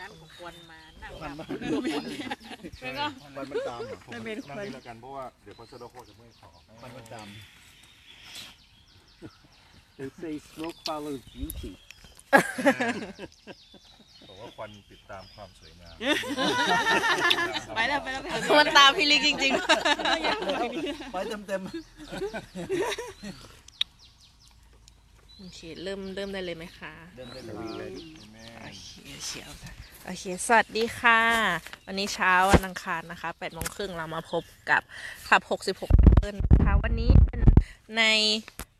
นั้นก็ควรมานั่งมันกับมันดูแบบเนี้ยแล้วก็มันมันตามเหรอมันเป็นคนนั่งนี่แล้วกันเพราะว่าเดี๋ยวพัสดุโคจะเมื่อยคอมันมันตาม They say smoke follows beauty. บอกว่าควันติดตามความสวยงาม ไปแล้วไปแล้วไปแล้วมันตามพี่ลิกจริงไปเต็มเต็มๆ โอเคเริ่มเริ่มได้เลยไหมคะเดินไปเลยโอเคเชียวค่ะโอเค สวัสดีค่ะ วันนี้เช้าวันอังคารนะคะ8โมงครึ่งเรามาพบกับคลับ 66เอินนะคะวันนี้เป็นใน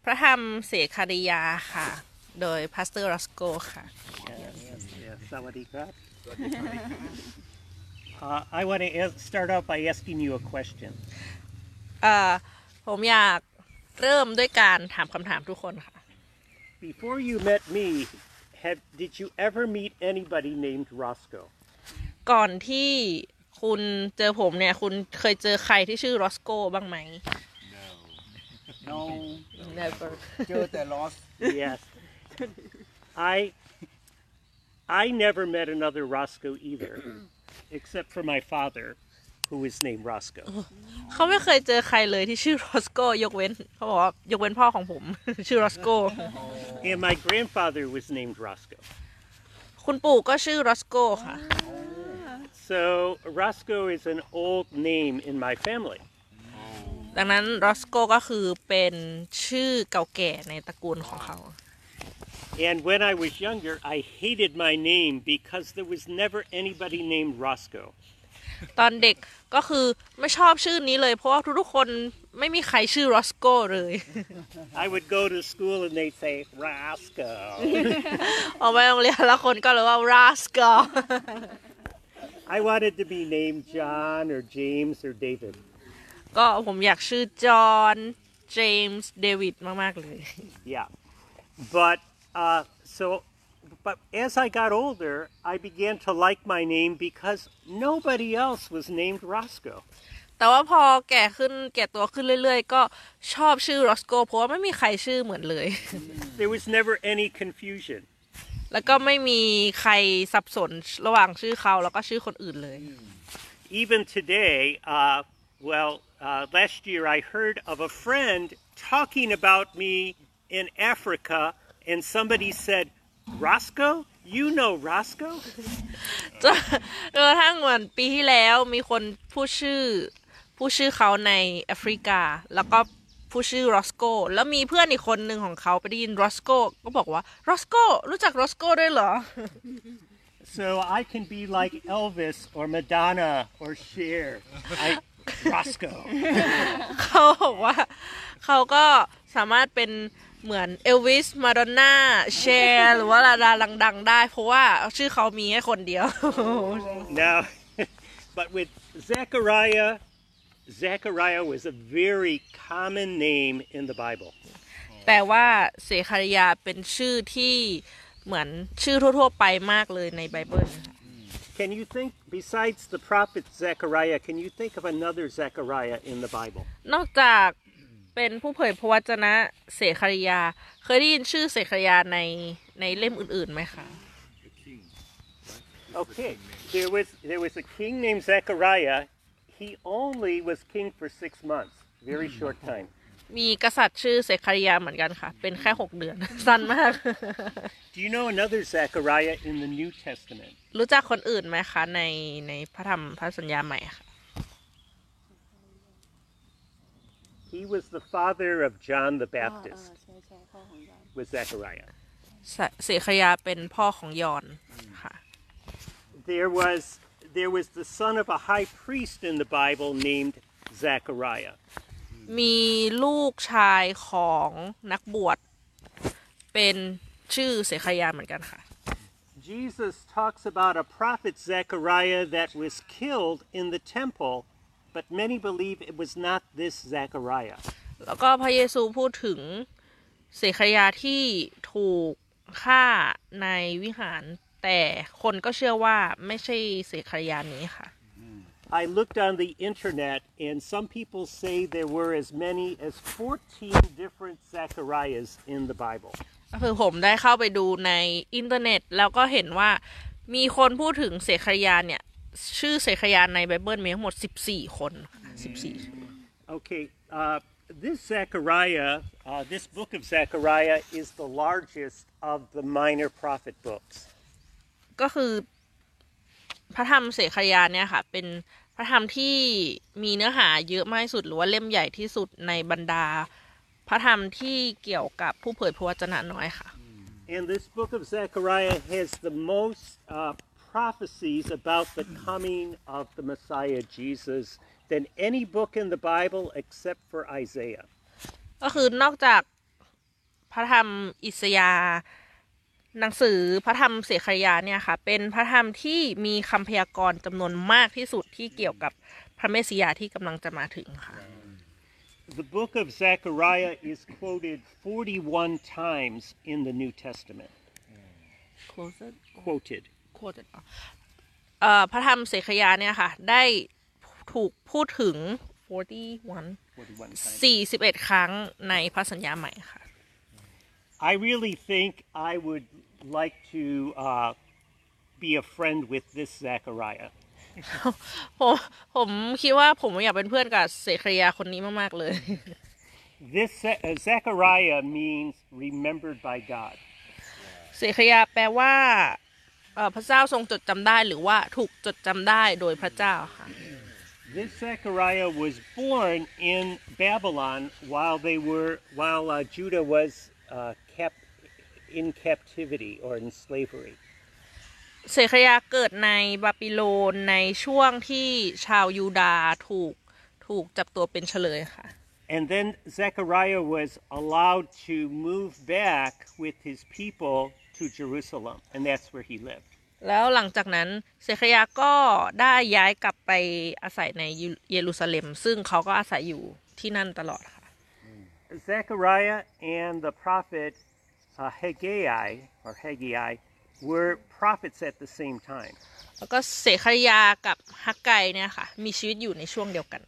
พระธรรมเศคาริยาห์ค่ะ โดย Pastor Roscoe ค่ะ Yes, yes. Sawadee krap. Uh, I want to ask, start out by asking you a question. เอ่อผมอยากเริ่มด้วยการถามคำถามทุกคนค่ะ Before you met me, had, did you ever meet anybody named Roscoe? ก่อนที่คุณเจอผมเนี่ย คุณเคยเจอใครที่ชื่อรอสโกบ้างไหม no Never เจอแต่ lost Yes. I I never met another Roscoe either, except for my father, who is named Roscoe. เขาไม่เคยเจอใครเลยที่ชื่อรอสโกยกเว้น เขาบอกว่ายกเว้นพ่อของผม ชื่อรอสโก And my grandfather was named Roscoe. คุณปู่ก็ชื่อรอสโกค่ะ So Roscoe is an old name in my family. ดังนั้นรอสโกก็คือเป็นชื่อเก่าแก่ในตระกูลของเขา And when I was younger, I hated my name because there was never anybody named Roscoe. ตอนเด็ก ก็คือไม่ชอบชื่อนี้เลย เพราะว่าทุกๆคนไม่มีใครชื่อรอสโกเลย I would go to school and they'd say, Roscoe. ออกไปโรงเรียนแล้วคนก็เลยว่ารอสโก I wanted to be named John or James or David. ก็ผมอยากชื่อจอห์นเจมส์เดวิดมาก ๆ เลย Yeah. But uh, so, but as I got older, I began to like my name because nobody else was named Roscoe. แต่ว่าพอแก่ขึ้นแก่ตัวขึ้นเรื่อย ๆ ก็ชอบชื่อรอสโกเพราะว่าไม่มีใครชื่อเหมือนเลย There was never any confusion. แล้วก็ไม่มีใครสับสนระหว่างชื่อเขาแล้วก็ชื่อคนอื่นเลย Even today, uh, well, uh, last year I heard of a friend talking about me in Africa, and somebody said, Roscoe? You know Roscoe? จนจนกระทั่งเหมือนปีที่แล้วมีคนพูดชื่อผู้ชื่อเขาในแอฟริกา แล้วก็ผู้ชื่อรอสโกแล้วมีเพื่อนอีกคนหนึ่งของเขาไปได้ยินรอสโกก็บอกว่ารอสโกรู้จักรอสโกด้วยเหรอ So I can be like Elvis or Madonna or Cher. I, Roscoe. เขาบอกว่าเขาก็สามารถเป็น เหมือนเอลวิส มาดอนน่าแชร์หรือว่าดาราดังๆ ได้ เพราะว่าชื่อเขามีแค่คนเดียว Now, but with Zechariah, Zechariah was a very common name in the Bible. แต่ว่าเสคาริยาเป็นชื่อที่เหมือนชื่อทั่วๆ ไปมากเลยในไบเบิลนะคะ Can you think, besides the prophet Zechariah, can you think of another Zechariah in the Bible? นอกจาก เป็นผู้เผยพระวจนะเสคาริยา เคยได้ยินชื่อเสคาริยาในในเล่มอื่นๆไหมคะ Okay, there was there was a king named Zechariah. He only was king for six months, very short time. มีกษัตริย์ชื่อเสคาริยาเหมือนกันค่ะ เป็นแค่หกเดือน สั้นมาก Do you know another Zechariah in the New Testament? รู้จักคนอื่นไหมคะ ในในพระธรรมพระสัญญาใหม่ค่ะ He was the father of John the Baptist. Was Zechariah? เสเสคาริยาเป็นพ่อของยอนค่ะ There was there was the son of a high priest in the Bible named Zechariah. มีลูกชายของนักบวชเป็นชื่อเสคาริยาเหมือนกันค่ะ Jesus talks about a prophet Zechariah that was killed in the temple, but many believe it was not this Zechariah. แล้วก็พระเยซูพูดถึงเสคาริยาที่ถูกฆ่าในวิหาร แต่คนก็เชื่อว่าไม่ใช่เสคาริยานี้ค่ะ I looked on the internet, and some people say there were as many as 14 different Zechariahs in the Bible. ก็คือผมได้เข้าไปดูในอินเทอร์เน็ต แล้วก็เห็นว่ามีคนพูดถึงเสขยานเนี่ย ชื่อเสขยานในไบเบิลมีทั้งหมด 14 คนสิบสี่ Okay, uh, this Zechariah, uh, this book of Zechariah is the largest of the minor prophet books. ก็คือพระธรรมเสขยานเนี่ยค่ะ เป็นพระธรรมที่มีเนื้อหาเยอะมากที่สุด หรือว่าเล่มใหญ่ที่สุดในบรรดา พระธรรมที่เกี่ยวกับผู้เผยพระวจนะน้อยค่ะ And this book of Zechariah has the most uh, prophecies about the coming of the Messiah Jesus than any book in the Bible except for Isaiah. ก็คือนอกจากพระธรรมอิสยาห์หนังสือพระธรรมเสขยาเนี่ยค่ะ เป็นพระธรรมที่มีคำพยากรณ์จำนวนมากที่สุดที่เกี่ยวกับพระเมสสิยาที่กำลังจะมาถึงค่ะ The book of Zechariah is quoted 41 times in the New Testament. Quoted. เอ่อพระธรรมเสขยาเนี่ยค่ะ ได้ถูกพูดถึง 41 41 times. 41 ครั้งในพระสัญญาใหม่ค่ะ I really think I would like to uh, be a friend with this Zechariah. ผมผมคิดว่าผมอยากเป็นเพื่อนกับเสขยาคนนี้มาก ๆ เลย This Ze- uh, Zechariah means remembered by God. เสขยาแปลว่าเอ่อ พระเจ้าทรงจดจำได้หรือว่าถูกจดจำได้โดยพระเจ้าค่ะ This Zechariah was born in Babylon while they were while uh, Judah was uh, kept in captivity or in slavery. เสขยาเกิดในบาบิโลนในช่วงที่ชาวยูดาห์ถูกถูกจับตัวเป็นเฉลยค่ะ And then Zechariah was allowed to move back with his people to Jerusalem, and that's where he lived. แล้วหลังจากนั้นเสขยาก็ได้ย้ายกลับไปอาศัยในเยรูซาเล็ม ซึ่งเขาก็อาศัยอยู่ที่นั่นตลอดค่ะ Zechariah and the prophet uh, Haggai or Haggai were prophets at the same time. แล้วก็เสขยากับฮักไกเนี่ยค่ะ มีชีวิตอยู่ในช่วงเดียวกัน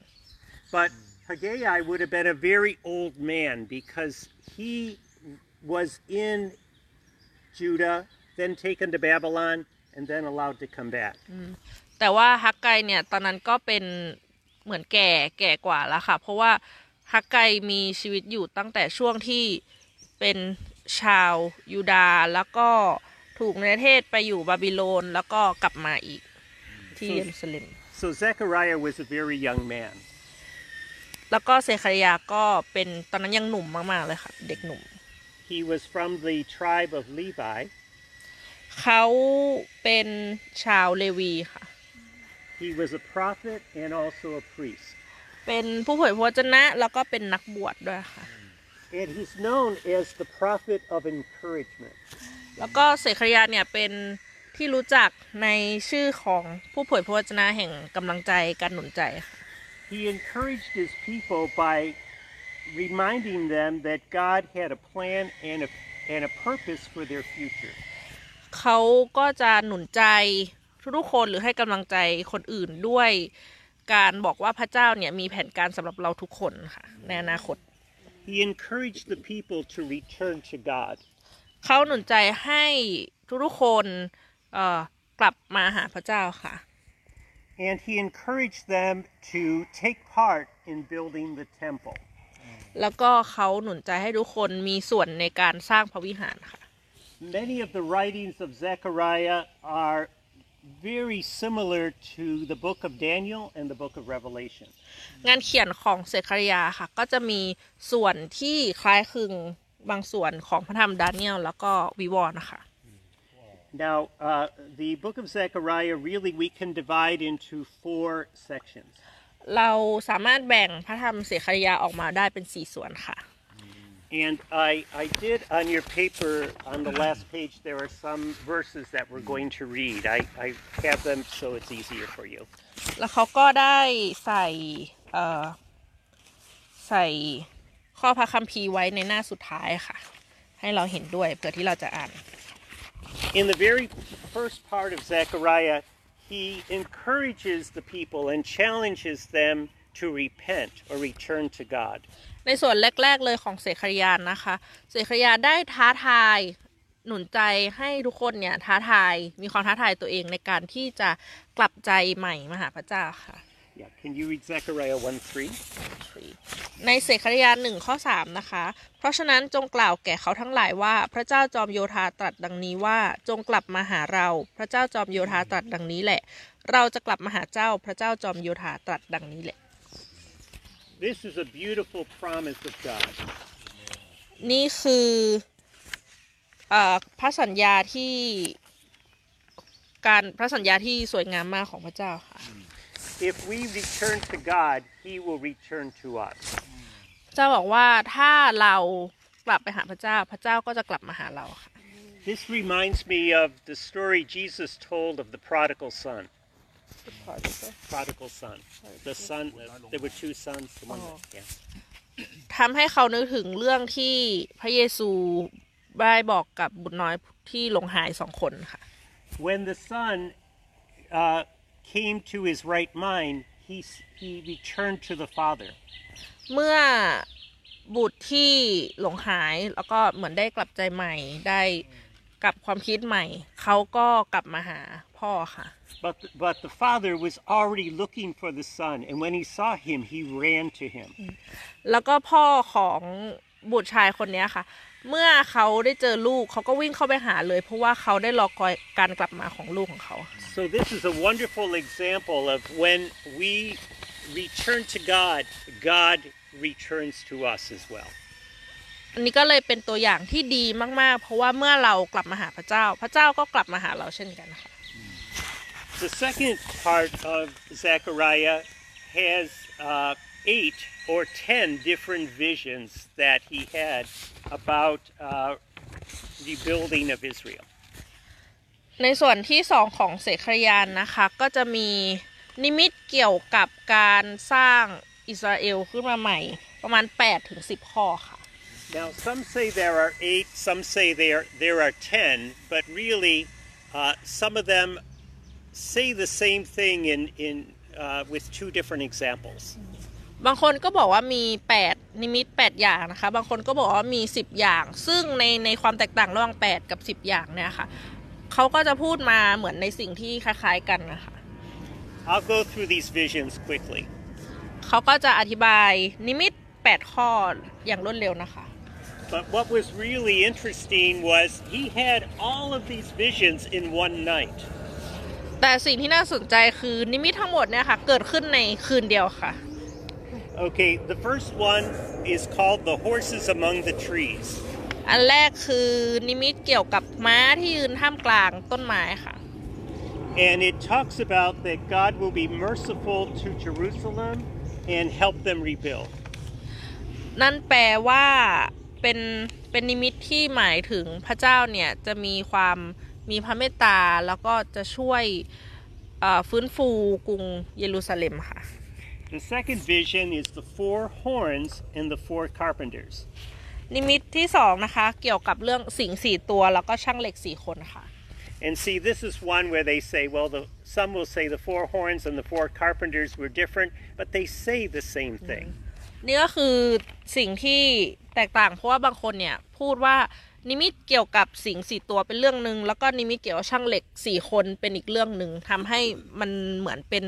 But Haggai would have been a very old man because he was in Judah, then taken to Babylon, and then allowed to come back. แต่ว่าฮักไกเนี่ยตอนนั้นก็เป็นเหมือนแก่แก่กว่าแล้วค่ะ เพราะว่าฮักไกมีชีวิตอยู่ตั้งแต่ช่วงที่เป็นชาวยูดาห์แล้วก็ถูกในประเทศไปอยู่บาบิโลนแล้วก็กลับมาอีกที่เยรูซาเล็ม So Zechariah was a very young man. แล้วก็เซคารยาก็เป็นตอนนั้นยังหนุ่มมากๆเลยค่ะ เด็กหนุ่ม He was from the tribe of Levi. เขาเป็นชาวเลวีค่ะ He was a prophet and also a priest. เป็นผู้เผยพระวจนะแล้วก็เป็นนักบวชด้วยค่ะ And he's known as the prophet of encouragement. แล้วก็เสขยาเนี่ยเป็นที่รู้จักในชื่อของผู้เผยพระวจนะแห่งกำลังใจการหนุนใจค่ะ He encouraged his people by reminding them that God had a plan and a, and a purpose for their future. เขาก็จะหนุนใจทุกๆคนหรือให้กำลังใจคนอื่นด้วยการบอกว่าพระเจ้าเนี่ยมีแผนการสำหรับเราทุกคนค่ะ ในอนาคต He encouraged the people to return to God. เขาหนุนใจให้ทุกๆคนเอ่อกลับมาหาพระเจ้าค่ะ And he encouraged them to take part in building the temple. แล้วก็เขาหนุนใจให้ทุกคนมีส่วนในการสร้างพระวิหารค่ะ Many of the writings of Zechariah are very similar to the book of Daniel and the book of Revelation. งานเขียนของเสคาริยาค่ะ ก็จะมีส่วนที่คล้ายคลึงบางส่วนของพระธรรมดาเนียลแล้วก็วิวรณ์นะคะ Now, uh, the book of Zechariah really we can divide into four sections. เราสามารถแบ่งพระธรรมเสคาริยาออกมาได้เป็นสี่ส่วนค่ะ And I, I did on your paper, on the last page, there are some verses that we're going to read. I, I have them so it's easier for you. แล้วเขาก็ได้ใส่เอ่อใส่ข้อพระคัมภีร์ไว้ในหน้าสุดท้ายค่ะ ให้เราเห็นด้วยเพื่อที่เราจะอ่าน In the very first part of Zechariah, he encourages the people and challenges them to repent or return to God. ในส่วนแรก ๆ เลยของเสขยานนะคะ เสขยานได้ท้าทายหนุนใจให้ทุกคนเนี่ยท้าทายมีความท้าทายตัวเองในการที่จะกลับใจใหม่มาหาพระเจ้าค่ะ Yeah. Can you read Zechariah 1 3? ในเสกริยาหนึ่งข้อสามนะคะ เพราะฉะนั้นจงกล่าวแก่เขาทั้งหลายว่า พระเจ้าจอมโยธาตรัสดังนี้ว่าจงกลับมาหาเรา พระเจ้าจอมโยธาตรัสดังนี้แหละ เราจะกลับมาหาเจ้าพระเจ้าจอมโยธาตรัสดังนี้แหละ This is a beautiful promise of God. นี่คือเออพระสัญญาที่การพระสัญญาที่สวยงามมากของพระเจ้าค่ะ If we return to God, He will return to us. เจ้าบอกว่าถ้าเรากลับไปหาพระเจ้า พระเจ้าก็จะกลับมาหาเราค่ะ This reminds me of the story Jesus told of the prodigal son. Prodigal son. The son, there were two sons. The one that, yeah. ทำให้เขานึกถึงเรื่องที่พระเยซูได้บอกกับบุตรน้อยที่หลงหายสองคนค่ะ When the son uh, came to his right mind, he, s- he returned to the father. เมื่อบุตรที่หลงหายแล้วก็เหมือนได้กลับใจใหม่ได้กลับความคิดใหม่ เขาก็กลับมาหาพ่อค่ะ But, but the father was already looking for the son, and when he saw him, he ran to him. แล้วก็พ่อของบุตรชายคนเนี้ยค่ะ เมื่อเขาได้เจอลูกเขาก็วิ่งเข้าไปหาเลย เพราะว่าเขาได้รอคอยการกลับมาของลูกของเขา So this is a wonderful example of when we return to God, God returns to us as well. อันนี้ก็เลยเป็นตัวอย่างที่ดีมาก ๆ เพราะว่าเมื่อเรากลับมาหาพระเจ้า พระเจ้าก็กลับมาหาเราเช่นกันค่ะ The second part of Zechariah has uh, eight or ten different visions that he had about uh, the building of Israel. ในส่วนที่สองของเสกยานนะคะ ก็จะมีนิมิตเกี่ยวกับการสร้างอิสราเอลขึ้นมาใหม่ ประมาณ8ถึง10 ข้อค่ะ Now, some say there are eight, some say there there are ten, but really, uh, some of them say the same thing in in uh, with two different examples. บางคนก็บอกว่ามี 8 นิมิต 8 อย่างนะคะ บางคนก็บอกว่ามี 10 อย่าง ซึ่งในในความแตกต่างระหว่าง 8 กับ 10 อย่างเนี่ยค่ะเขาก็จะพูดมาเหมือนในสิ่งที่คล้ายๆกันนะคะ I'll go through these visions quickly. เขาก็จะอธิบายนิมิต 8 ข้ออย่างรวดเร็วนะคะ But what was really interesting was he had all of these visions in one night. แต่สิ่งที่น่าสนใจคือนิมิตทั้งหมดเนี่ยค่ะเกิดขึ้นในคืนเดียวค่ะ Okay, the first one is called the horses among the trees. อันแรกคือนิมิตเกี่ยวกับม้าที่ยืนท่ามกลางต้นไม้ค่ะ And it talks about that God will be merciful to Jerusalem and help them rebuild. นั่นแปลว่าเป็นเป็นนิมิตที่หมายถึงพระเจ้าเนี่ยจะมีความมีพระเมตตาแล้วก็จะช่วยเอ่อฟื้นฟูกรุงเยรูซาเล็มค่ะ The second vision is the four horns and the four carpenters. นิมิตที่สองนะคะ เกี่ยวกับเรื่องสิงห์สี่ตัวแล้วก็ช่างเหล็กสี่คนค่ะ And see, this is one where they say, well, the, some will say the four horns and the four carpenters were different, but they say the same thing. นี่ก็คือสิ่งที่แตกต่างเพราะว่าบางคนเนี่ยพูดว่า นิมิตเกี่ยวกับสิงห์สี่ตัวเป็นเรื่องหนึ่งแล้วก็นิมิตเกี่ยวกับช่างเหล็กสี่คนเป็นอีกเรื่องหนึ่งทำให้มันเหมือนเป็น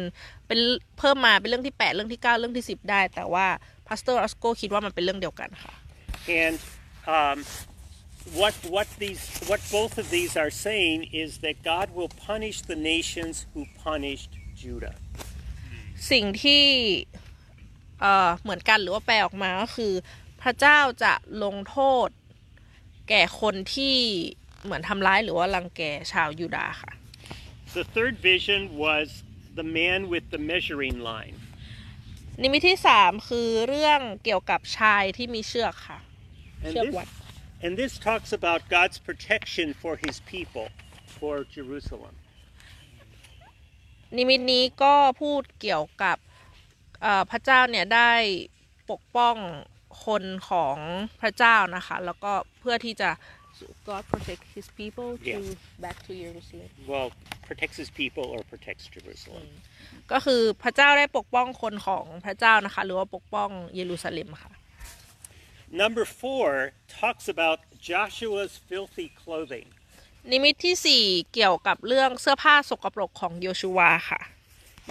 เป็นเพิ่มมาเป็นเรื่องที่ 8 เรื่องที่ 9 เรื่องที่ 10 ได้ แต่ว่า Pastor Roscoe คิดว่ามันเป็นเรื่องเดียวกันค่ะ And um, what what these what both of these are saying is that God will punish the nations who punished Judah. สิ่งที่เอ่อเหมือนกันหรือว่าแปลออกมาก็คือ พระเจ้าจะลงโทษ แก่คนที่เหมือนทำร้ายหรือว่ารังแกชาวยูดาห์ค่ะ The third vision was the man with the measuring line. นิมิตที่สามคือเรื่องเกี่ยวกับชายที่มีเชือกค่ะ And เชือก this, วัด and this talks about God's protection for his people, for Jerusalem. นิมิตนี้ก็พูดเกี่ยวกับเอ่อพระเจ้าเนี่ยได้ปกป้องคนของพระเจ้านะคะ แล้วก็ เพื่อที่จะ God protect his people to Yeah. back to Jerusalem Well, protects his people or protects Jerusalem. ก็คือพระเจ้าได้ปกป้องคนของพระเจ้านะคะ หรือว่าปกป้องเยรูซาเล็มค่ะ Number four talks about Joshua's filthy clothing. นิมิตที่สี่เกี่ยวกับเรื่องเสื้อผ้าสกปรกของโยชูวาค่ะ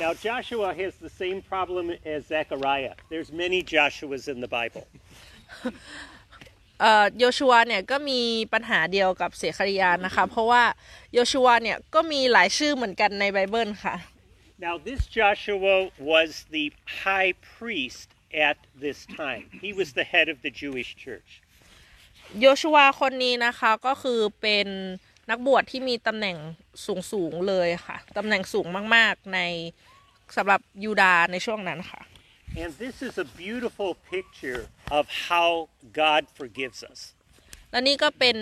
Now, Joshua has the same problem as Zechariah. There's many Joshuas in the Bible. เอ่อโยชูวาเนี่ยก็มีปัญหาเดียวกับเสคาริยานนะคะ เพราะว่าโยชูวาเนี่ยก็มีหลายชื่อเหมือนกันในไบเบิลค่ะ Now, this Joshua was the high priest at this time. He was the head of the Jewish church. โยชูวาคนนี้นะคะก็คือเป็นนักบวชที่มีตำแหน่งสูงสูงๆเลยค่ะตำแหน่งสูงมากๆในสำหรับยูดาห์ในช่วงนั้นค่ะ And this is a beautiful picture of how God forgives us. และนี่ก็เป็น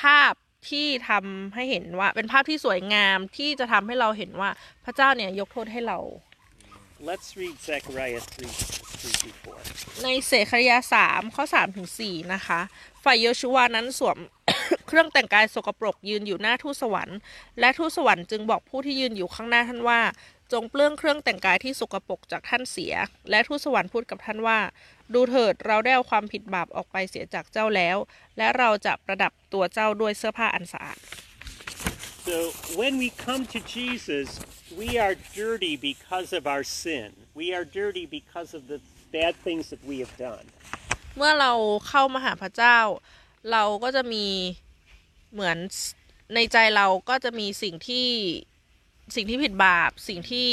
ภาพที่ทำให้เห็นว่าเป็นภาพที่สวยงามที่จะทำให้เราเห็นว่าพระเจ้าเนี่ยยกโทษให้เรา Let's read Zechariah 3, 3 through 4. ในเสคาริยาสามข้อสามถึงสี่นะคะ ฝ่ายโยชูวานั้นสวมเครื่องแต่งกายสกปรกยืนอยู่หน้าทูตสวรรค์ และทูตสวรรค์จึงบอกผู้ที่ยืนอยู่ข้างหน้าท่านว่า จงเปลื้องเครื่องแต่งกายที่สกปรกจากท่านเสีย และทูตสวรรค์พูดกับท่านว่า ดูเถิดเราได้เอาความผิดบาปออกไปเสียจากเจ้าแล้ว และเราจะประดับตัวเจ้าด้วยเสื้อผ้าอันสะอาด So when we come to Jesus, we are dirty because of our sin. We are dirty because of the bad things that we have done. เมื่อเราเข้ามาหาพระเจ้า เราก็จะมีเหมือนในใจเราก็จะมีสิ่งที่สิ่งที่ผิดบาป สิ่งที่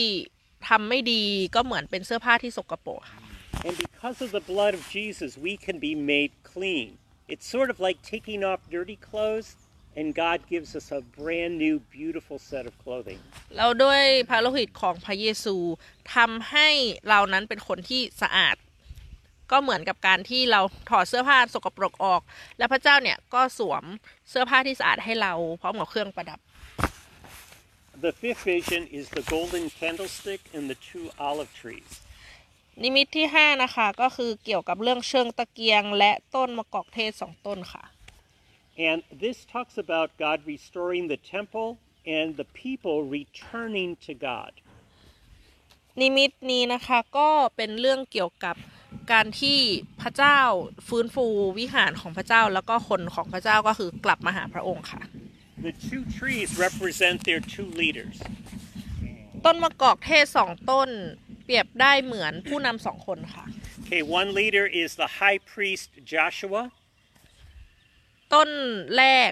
ทำไม่ดีก็เหมือนเป็นเสื้อผ้าที่สกปรกค่ะ And because of the blood of Jesus, we can be made clean. It's sort of like taking off dirty clothes, and God gives us a brand new, beautiful set of clothing. เราด้วยพระโลหิตของพระเยซูทำให้เรานั้นเป็นคนที่สะอาด ก็เหมือนกับการที่เราถอดเสื้อผ้าสกปรกออก และพระเจ้าเนี่ยก็สวมเสื้อผ้าที่สะอาดให้เราพร้อมกับเครื่องประดับ The fifth vision is the golden candlestick and the two olive trees. นิมิตที่ห้านะคะ ก็คือเกี่ยวกับเรื่องเชิงตะเกียง และต้นมะกอกเทศสองต้นค่ะ And this talks about God restoring the temple and the people returning to God. นิมิตนี้นะคะก็เป็นเรื่องเกี่ยวกับการที่พระเจ้าฟื้นฟูวิหารของพระเจ้าแล้วก็คนของพระเจ้าก็คือกลับมาหาพระองค์ค่ะ The two trees represent their two leaders. ต้นมะกอกเทศสองต้น เปรียบได้เหมือนผู้นำสองคนค่ะ Okay, one leader is the high priest Joshua, ต้นแรก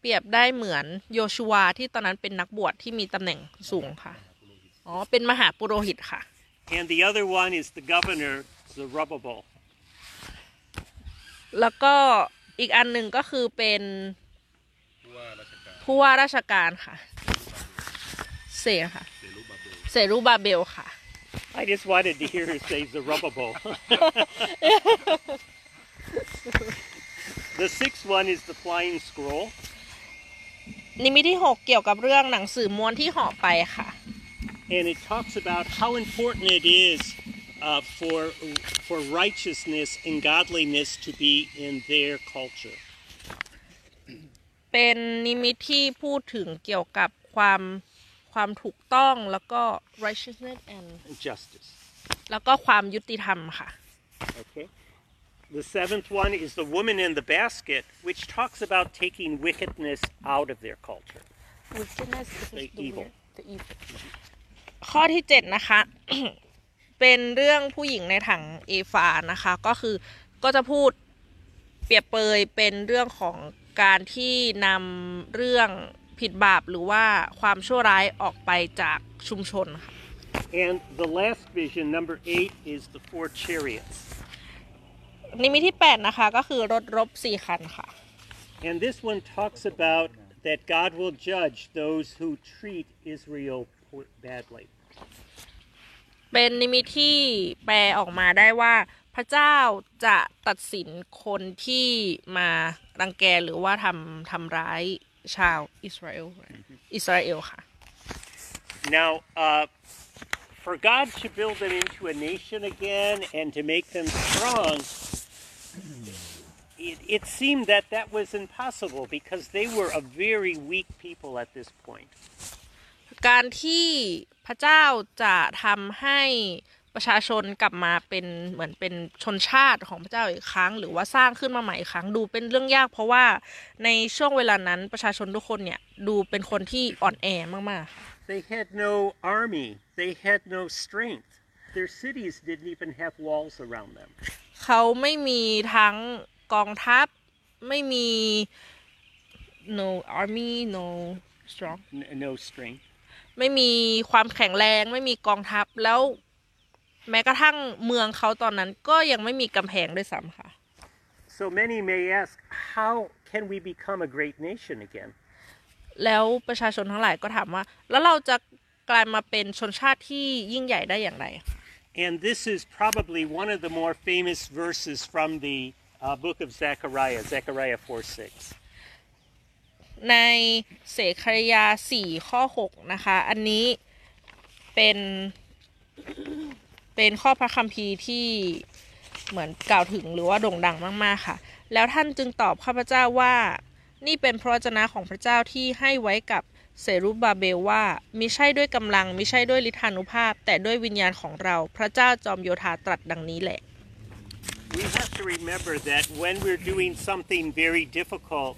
เปรียบได้เหมือนโยชูวาที่ตอนนั้นเป็นนักบวชที่มีตำแหน่งสูงค่ะ อ๋อ เป็นมหาปุโรหิตค่ะ and the other one is the governor Zerubbabel. แล้วก็อีกอันหนึ่งก็คือเป็นผู้ว่าราชการผู้ว่าราชการค่ะเซค่ะเซรุบาเบลเซรูบาเบลค่ะ I just wanted to hear her say Zerubbabel. the sixth one is the flying scroll. นิมิตที่หกเกี่ยวกับเรื่องหนังสือม้วนที่ห่อไปค่ะ and it talks about how important it is uh, for for righteousness and godliness to be in their culture. เป็นนิมิตที่พูดถึงเกี่ยวกับความ ความถูกต้องแล้วก็ righteousness and and Justice. แล้วก็ความยุติธรรมค่ะ Okay. The seventh one is the woman in the basket, which talks about taking wickedness out of their culture. wickedness is The evil. the evil ข้อที่เจ็ดนะคะ เป็นเรื่องผู้หญิงในถังเอฟานะคะ ก็คือก็จะพูดเปรียบเปยเป็นเรื่องของการที่นำเรื่อง ผิดบาปหรือว่าความชั่วร้ายออกไปจากชุมชนค่ะ And the last vision, number eight, is the four chariots. นิมิตที่แปดนะคะก็คือรถรบสี่คันค่ะ And this one talks about that God will judge those who treat Israel po- badly. เป็นนิมิตที่แปลออกมาได้ว่าพระเจ้าจะตัดสินคนที่มารังแกหรือว่าทำทำร้าย ชาวอิสราเอลอิสราเอลค่ะ Now, uh, for God to build them into a nation again and to make them strong, it, it seemed that that was impossible because they were a very weak people at this point. การที่พระเจ้าจะทำให้ ประชาชนกลับมาเป็นเหมือนเป็นชนชาติของพระเจ้าอีกครั้ง หรือว่าสร้างขึ้นมาใหม่อีกครั้งดูเป็นเรื่องยาก เพราะว่าในช่วงเวลานั้นประชาชนทุกคนเนี่ยดูเป็นคนที่อ่อนแอมากๆ They had no army, they had no strength. Their cities didn't even have walls around them. เขาไม่มีทั้งกองทัพไม่มี no army no strong N- no strength. ไม่มีความแข็งแรงไม่มีกองทัพแล้ว แม้กระทั่งเมืองเขาตอนนั้นก็ยังไม่มีกำแพงด้วยซ้ำค่ะ So many may ask, how can we become a great nation again? แล้วประชาชนทั้งหลายก็ถามว่า แล้วเราจะกลายมาเป็นชนชาติที่ยิ่งใหญ่ได้อย่างไร And this is probably one of the more famous verses from the uh, book of Zechariah, Zechariah 4 6. ในเสคริยาสี่ข้อหกนะคะ อันนี้เป็น เป็นข้อพระคัมภีร์ที่เหมือนกล่าวถึงหรือว่าโด่งดังมาก ๆ ค่ะ แล้วท่านจึงตอบข้าพเจ้าว่า นี่เป็นพระวจนะของพระเจ้าที่ให้ไว้กับเซรุบาเบลว่ามิใช่ด้วยกำลังมิใช่ด้วยฤทธานุภาพ แต่ด้วยวิญญาณของเรา พระเจ้าจอมโยธาตรัสดังนี้แหละ We have to remember that when we're doing something very difficult,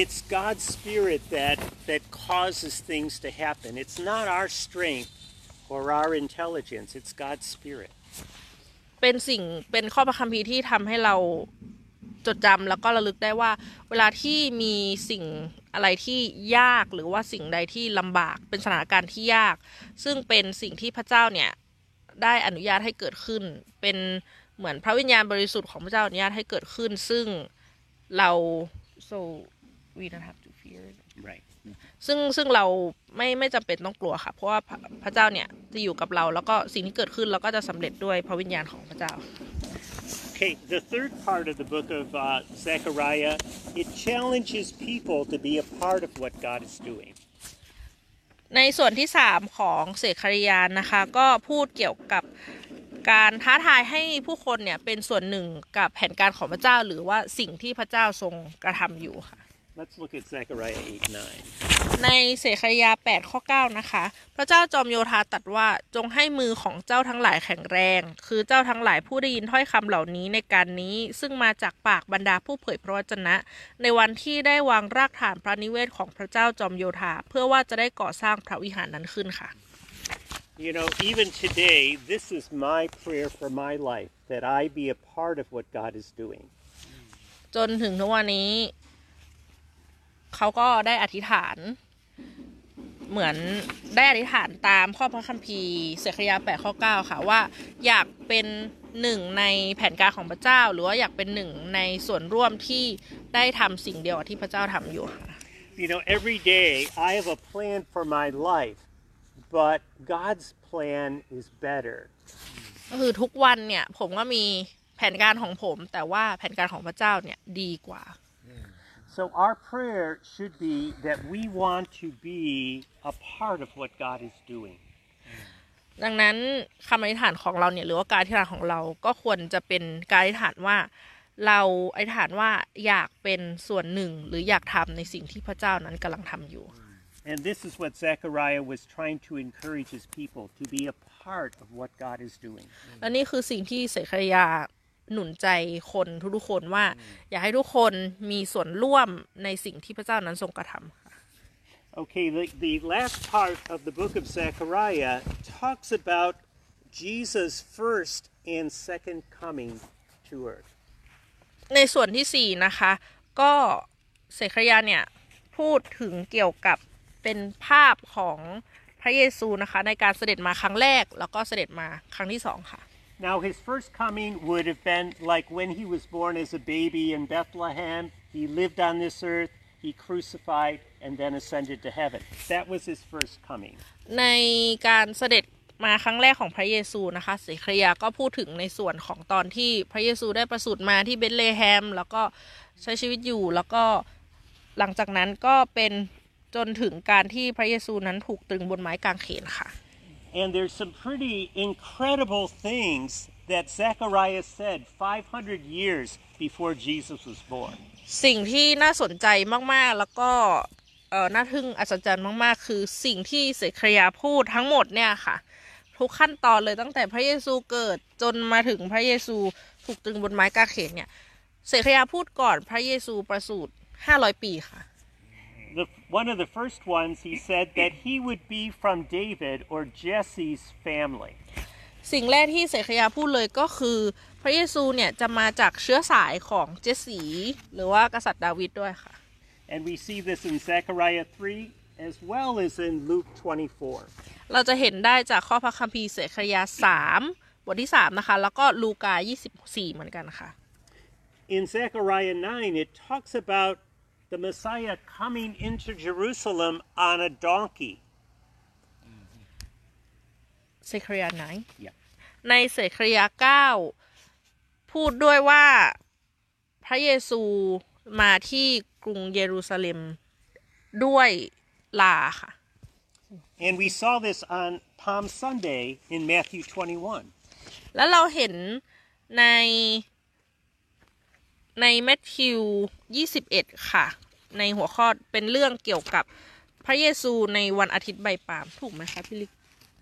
it's God's Spirit that, that causes things to happen. It's not our strength or our intelligence, it's God's Spirit. เป็นสิ่งเป็นข้อประคัมภีร์ที่ทำให้เราจดจำแล้วก็ระลึกได้ว่า เวลาที่มีสิ่งอะไรที่ยากหรือว่าสิ่งใดที่ลำบากเป็นสถานการณ์ที่ยาก ซึ่งเป็นสิ่งที่พระเจ้าเนี่ยได้อนุญาตให้เกิดขึ้น เป็นเหมือนพระวิญญาณบริสุทธิ์ของพระเจ้าอนุญาตให้เกิดขึ้น ซึ่งเรา so we don't have to fear Right. ซึ่งซึ่งเราไม่ไม่จำเป็นต้องกลัวค่ะ เพราะว่าพระพระเจ้าเนี่ยจะอยู่กับเราแล้วก็สิ่งที่เกิดขึ้นเราก็จะสำเร็จด้วยพระวิญญาณของพระเจ้า Okay, the third part of the book of uh, Zechariah, it challenges people to be a part of what God is doing. ในส่วนที่สามของเสกคริยานนะคะ ก็พูดเกี่ยวกับการท้าทายให้ผู้คนเนี่ยเป็นส่วนหนึ่งกับแผนการของพระเจ้า หรือว่าสิ่งที่พระเจ้าทรงกระทำอยู่ค่ะ Let's look at Zechariah 8 9. ในเสคริยา 8 ข้อ 9 นะคะ พระเจ้าจอมโยธาตรัดว่าจงให้มือของเจ้าทั้งหลายแข็งแรง คือเจ้าทั้งหลายผู้ได้ยินถ้อยคำเหล่านี้ในการนี้ ซึ่งมาจากปากบรรดาผู้เผยพระวจนะ ในวันที่ได้วางรากฐานพระนิเวศของพระเจ้าจอมโยธา เพื่อว่าจะได้ก่อสร้างพระวิหารนั้นขึ้นค่ะ You know, even today, this is my prayer for my life that I be a part of what God is doing. จนถึงทุกวันนี้ เขาก็ได้อธิษฐาน เหมือนได้อธิษฐานตามข้อพระคัมภีร์เสคยาแปดข้อเก้าค่ะว่า อยากเป็นหนึ่งในแผนการของพระเจ้า หรือว่าอยากเป็นหนึ่งในส่วนร่วมที่ได้ทำสิ่งเดียวกับที่พระเจ้าทำอยู่ค่ะ You know, every day I have a plan for my life, but God's plan is better. ก็คือทุกวันเนี่ยผมก็มีแผนการของผม แต่ว่าแผนการของพระเจ้าเนี่ยดีกว่า So our prayer should be that we want to be a part of what God is doing. ดังนั้นคำอธิษฐานของเราเนี่ยหรือว่าการอธิษฐานของเราก็ควรจะเป็นการอธิษฐานว่าเราอธิษฐานว่าอยากเป็นส่วนหนึ่งหรืออยากทำในสิ่งที่พระเจ้านั้นกำลังทำอยู่ And this is what Zechariah was trying to encourage his people to be a part of what God is doing. และนี่คือสิ่งที่เสกยา หนุนใจคนทุกๆคนว่า อยากให้ทุกคนมีส่วนร่วมในสิ่งที่พระเจ้านั้นทรงกระทำค่ะ Okay, the, the last part of the book of Zechariah talks about Jesus' first and second coming to earth. ในส่วนที่สี่นะคะ ก็เสกยาเนี่ย พูดถึงเกี่ยวกับเป็นภาพของพระเยซูนะคะ ในการเสด็จมาครั้งแรกแล้วก็เสด็จมาครั้งที่สองค่ะ Now, his first coming would have been like when he was born as a baby in Bethlehem. He lived on this earth, he crucified, and then ascended to heaven. That was his first coming. ในการเสด็จมาครั้งแรกของพระเยซูนะคะเสคริยาก็พูดถึงในส่วนของตอนที่พระเยซูได้ประสูติมาที่เบธเลเฮม แล้วก็ใช้ชีวิตอยู่ แล้วก็หลังจากนั้นก็เป็นจนถึงการที่พระเยซูนั้นถูกตรึงบนไม้กางเขนค่ะ And there's some pretty incredible things that Zechariah said 500 years before Jesus was born. สิ่งที่น่าสนใจมากๆ แล้วก็เออน่าทึ่งอัศจรรย์มากๆ คือสิ่งที่เสคยาพูดทั้งหมดเนี่ยค่ะ ทุกขั้นตอนเลยตั้งแต่พระเยซูเกิดจนมาถึงพระเยซูถูกตรึงบนไม้กางเขนเนี่ยเสขยาพูดก่อนพระเยซูประสูติ500 ปีค่ะ The, one of the first ones, he said that he would be from David or Jesse's family. สิ่งแรกที่เสขยาพูดเลยก็คือ พระเยซูเนี่ยจะมาจากเชื้อสายของเจสสี หรือว่ากษัตริย์ดาวิดด้วยค่ะ And we see this in Zechariah 3 as well as in Luke 24. เราจะเห็นได้จากข้อพระคัมภีร์เสขยา3 บทที่ 3 นะคะ แล้วก็ลูกา 24 เหมือนกันค่ะ In Zechariah 9, it talks about the Messiah coming into Jerusalem on a donkey. เสขยาไหน Yeah. ในเสขยา9พูดด้วยว่าพระเยซูมาที่กรุงเยรูซาเล็มด้วยลาค่ะ And we saw this on Palm Sunday in Matthew 21. แล้วเราเห็นใน ในแมทธิว 21 ค่ะ ในหัวข้อเป็นเรื่องเกี่ยวกับพระเยซูในวันอาทิตย์ใบปาล์มถูกไหมคะพี่ลิก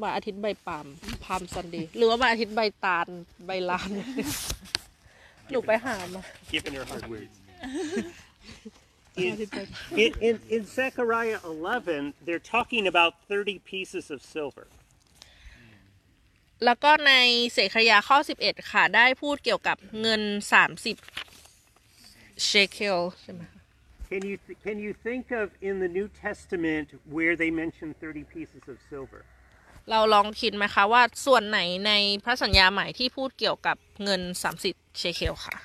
วันอาทิตย์ใบปาล์มพามซันเดย์หรือว่าวันอาทิตย์ใบตาลใบลานหนูไปหามา Giving her hard words. In, in, in, in Zechariah 11, they're talking about 30 pieces of silver. แล้วก็ในเสขยาข้อ 11 ค่ะ ได้พูดเกี่ยวกับเงิน 30 เชเคลใช่ไหมคะ Can you, th- can you think of in the New Testament where they mention 30 pieces of silver? เราลองคิดไหมคะว่าส่วนไหนในพระสัญญาใหม่ที่พูดเกี่ยวกับเงิน 30 เชเคลค่ะ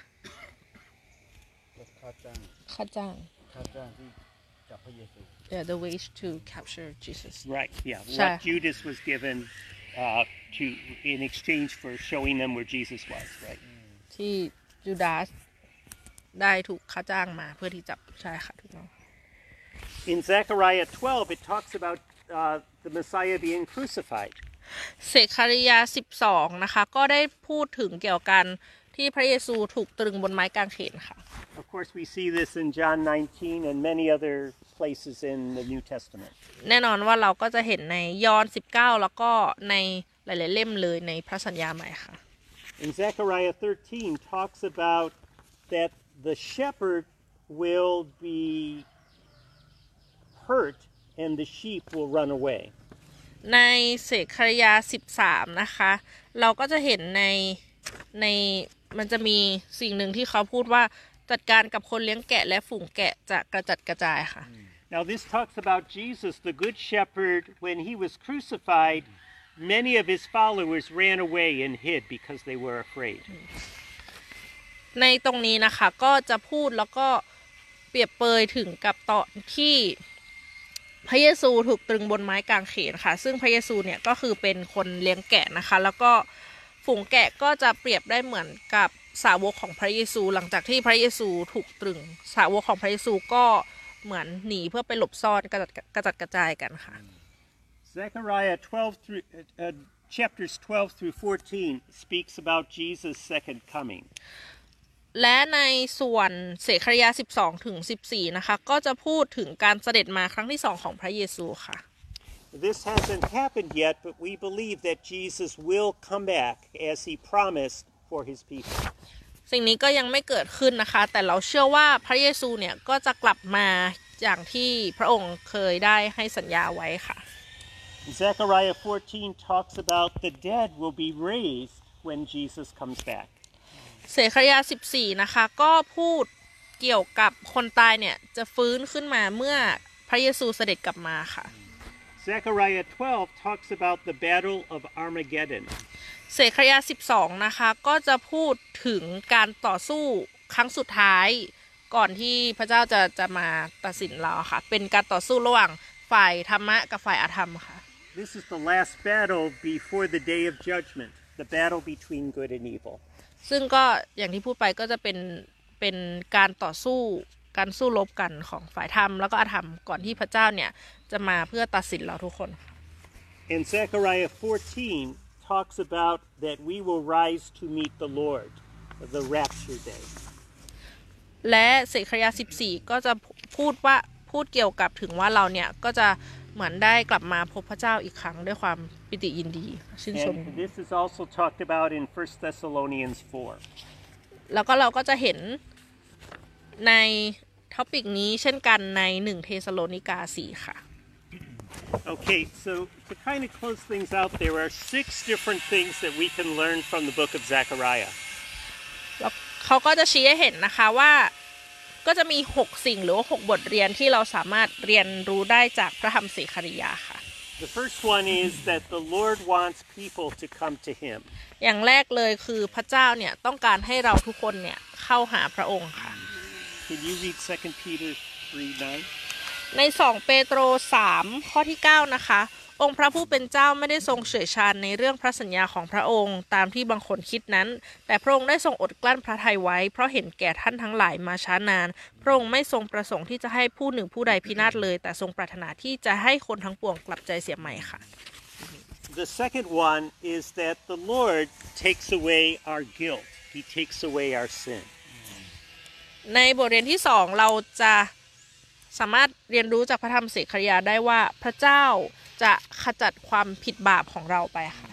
ค่าจ้าง ค่าจ้าง ค่าจ้างที่จับพระเยซู yeah the wage to capture Jesus Right, yeah. Sure. What Judas was given uh, to in exchange for showing them where Jesus was, right? ที่ยูดาส ได้ถูกค่าจ้างมาเพื่อที่จับใช่ค่ะถูกต้อง In Zechariah 12, it talks about uh, the Messiah being crucified. เสกคาริยา 12 นะคะ ก็ได้พูดถึงเกี่ยวกันที่พระเยซูถูกตรึงบนไม้กางเขนค่ะ Of course, we see this in John 19 and many other places in the New Testament. แน่นอนว่าเราก็จะเห็นในยอห์น19 แล้วก็ในหลาย ๆ เล่มเลยในพระสัญญาใหม่ค่ะ And Zechariah 13 talks about that the shepherd will be hurt and the sheep will run away. ในเสกคาริยา 13 นะคะ เราก็จะเห็นในในมันจะมีสิ่งหนึ่งที่เขาพูดว่าจัดการกับคนเลี้ยงแกะและฝูงแกะจะกระจัดกระจายค่ะ Now, this talks about Jesus, the Good Shepherd. When he was crucified, many of his followers ran away and hid because they were afraid. ในตรงนี้นะคะก็จะพูดแล้วก็เปรียบเปยถึงกับตอนที่พระเยซูถูกตรึงบนไม้กางเขนค่ะ ซึ่งพระเยซูเนี่ยก็คือเป็นคนเลี้ยงแกะนะคะ แล้วก็ฝูงแกะก็จะเปรียบได้เหมือนกับสาวกของพระเยซู หลังจากที่พระเยซูถูกตรึง สาวกของพระเยซูก็เหมือนหนีเพื่อไปหลบซ่อนกระจัดกระจัดกระจายกันค่ะ Zechariah 12 through, uh, chapters 12 through 14 speaks about Jesus' second coming. และในส่วนเสคริยา 12 ถึง 14 นะคะ ก็จะพูดถึงการเสด็จมาครั้งที่สองของพระเยซูค่ะ This hasn't happened yet, but we believe that Jesus will come back as he promised for his people. สิ่งนี้ก็ยังไม่เกิดขึ้นนะคะ แต่เราเชื่อว่าพระเยซูเนี่ยก็จะกลับมาอย่างที่พระองค์เคยได้ให้สัญญาไว้ค่ะ Zechariah 14 talks about the dead will be raised when Jesus comes back. เสคริยา14นะคะ ก็พูดเกี่ยวกับคนตายเนี่ย จะฟื้นขึ้นมาเมื่อพระเยซูเสด็จกลับมาค่ะ Zechariah 12 talks about the battle of Armageddon. เสคริยา12นะคะ ก็จะพูดถึงการต่อสู้ครั้งสุดท้ายก่อนที่พระเจ้าจะจะมาตัดสินเราค่ะ เป็นการต่อสู้ระหว่างฝ่ายธรรมะกับฝ่ายอธรรมค่ะ This is the last battle before the day of judgment, the battle between good and evil. ซึ่งก็อย่างที่พูดไปก็จะเป็นเป็นการต่อสู้การสู้รบกันของฝ่ายธรรมแล้วก็อธรรมก่อนที่พระเจ้าเนี่ยจะมาเพื่อตัดสินเราทุกคน And Zechariah 14 talks about that we will rise to meet the Lord, the rapture day. และเศคาริยาห์ 14 ก็จะพูดว่าพูดเกี่ยวกับถึงว่าเราเนี่ยก็จะ เหมือนได้กลับมาพบพระเจ้าอีกครั้งด้วยความปิติยินดีชื่นชม And this is also talked about in 1 Thessalonians 4. แล้วก็เราก็จะเห็นใน topic นี้เช่นกันในหนึ่งเธสะโลนิกาสี่ค่ะ Okay, so to kind of close things out, there are six different things that we can learn from the book of Zechariah. แล้วเขาก็จะชี้ให้เห็นนะคะว่า ก็จะมี 6 สิ่งหรือว่า 6 บทเรียนที่เราสามารถเรียนรู้ได้จากพระธรรมเสคาริยาค่ะ The first one is that the Lord wants people to come to Him. อย่างแรกเลยคือพระเจ้าเนี่ยต้องการให้เราทุกคนเนี่ยเข้าหาพระองค์ค่ะ Can you read 2 Peter 3 9? ใน 2 เปโตร 3 ข้อที่ 9 นะคะ องค์พระผู้เป็นเจ้าไม่ได้ทรงเฉื่อยชาญในเรื่องพระสัญญาของพระองค์ ตามที่บางคนคิดนั้น แต่พระองค์ได้ทรงอดกลั้นพระทัยไว้ เพราะเห็นแก่ท่านทั้งหลายมาช้านาน พระองค์ไม่ทรงประสงค์ที่จะให้ผู้หนึ่งผู้ใดพินาศเลย แต่ทรงปรารถนาที่จะให้คนทั้งปวงกลับใจเสียใหม่ค่ะ The second one is that the Lord takes away our guilt, He takes away our sin. ในบทเรียนที่สองเราจะสามารถเรียนรู้จากพระธรรมเสกขยาได้ว่าพระเจ้า จะขจัดความผิดบาปของเราไปค่ะ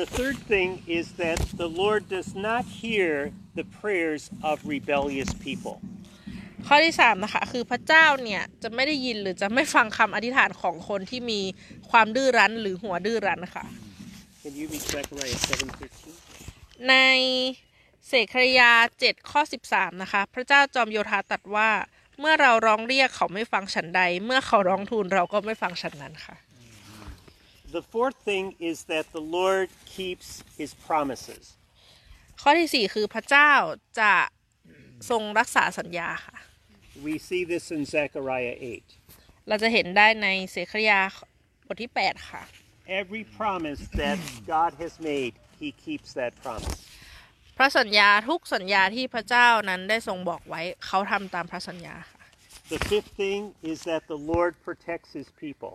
The third thing is that the Lord does not hear the prayers of rebellious people. ข้อที่สามนะคะคือพระเจ้าเนี่ยจะไม่ได้ยินหรือจะไม่ฟังคำอธิษฐานของคนที่มีความดื้อรั้นหรือหัวดื้อรั้นค่ะ Can you read Zechariah 7:13? ในเสกขยา7ข้อ13นะคะ พระเจ้าจอมโยธาตรัสว่า เมื่อเราร้องเรียกเขาไม่ฟังฉันใด เมื่อเขาร้องทูลเราก็ไม่ฟังฉันนั้นค่ะ The fourth thing is that the Lord keeps his promises. ข้อที่สี่คือพระเจ้าจะทรงรักษาสัญญาค่ะ We see this in Zechariah 8. เราจะเห็นได้ในเสกขยาบทที่ 8 ค่ะ Every promise that God has made, he keeps that promise. พระสัญญาทุกสัญญาที่พระเจ้านั้นได้ทรงบอกไว้เขาทำตามพระสัญญาค่ะ The fifth thing is that the Lord protects his people.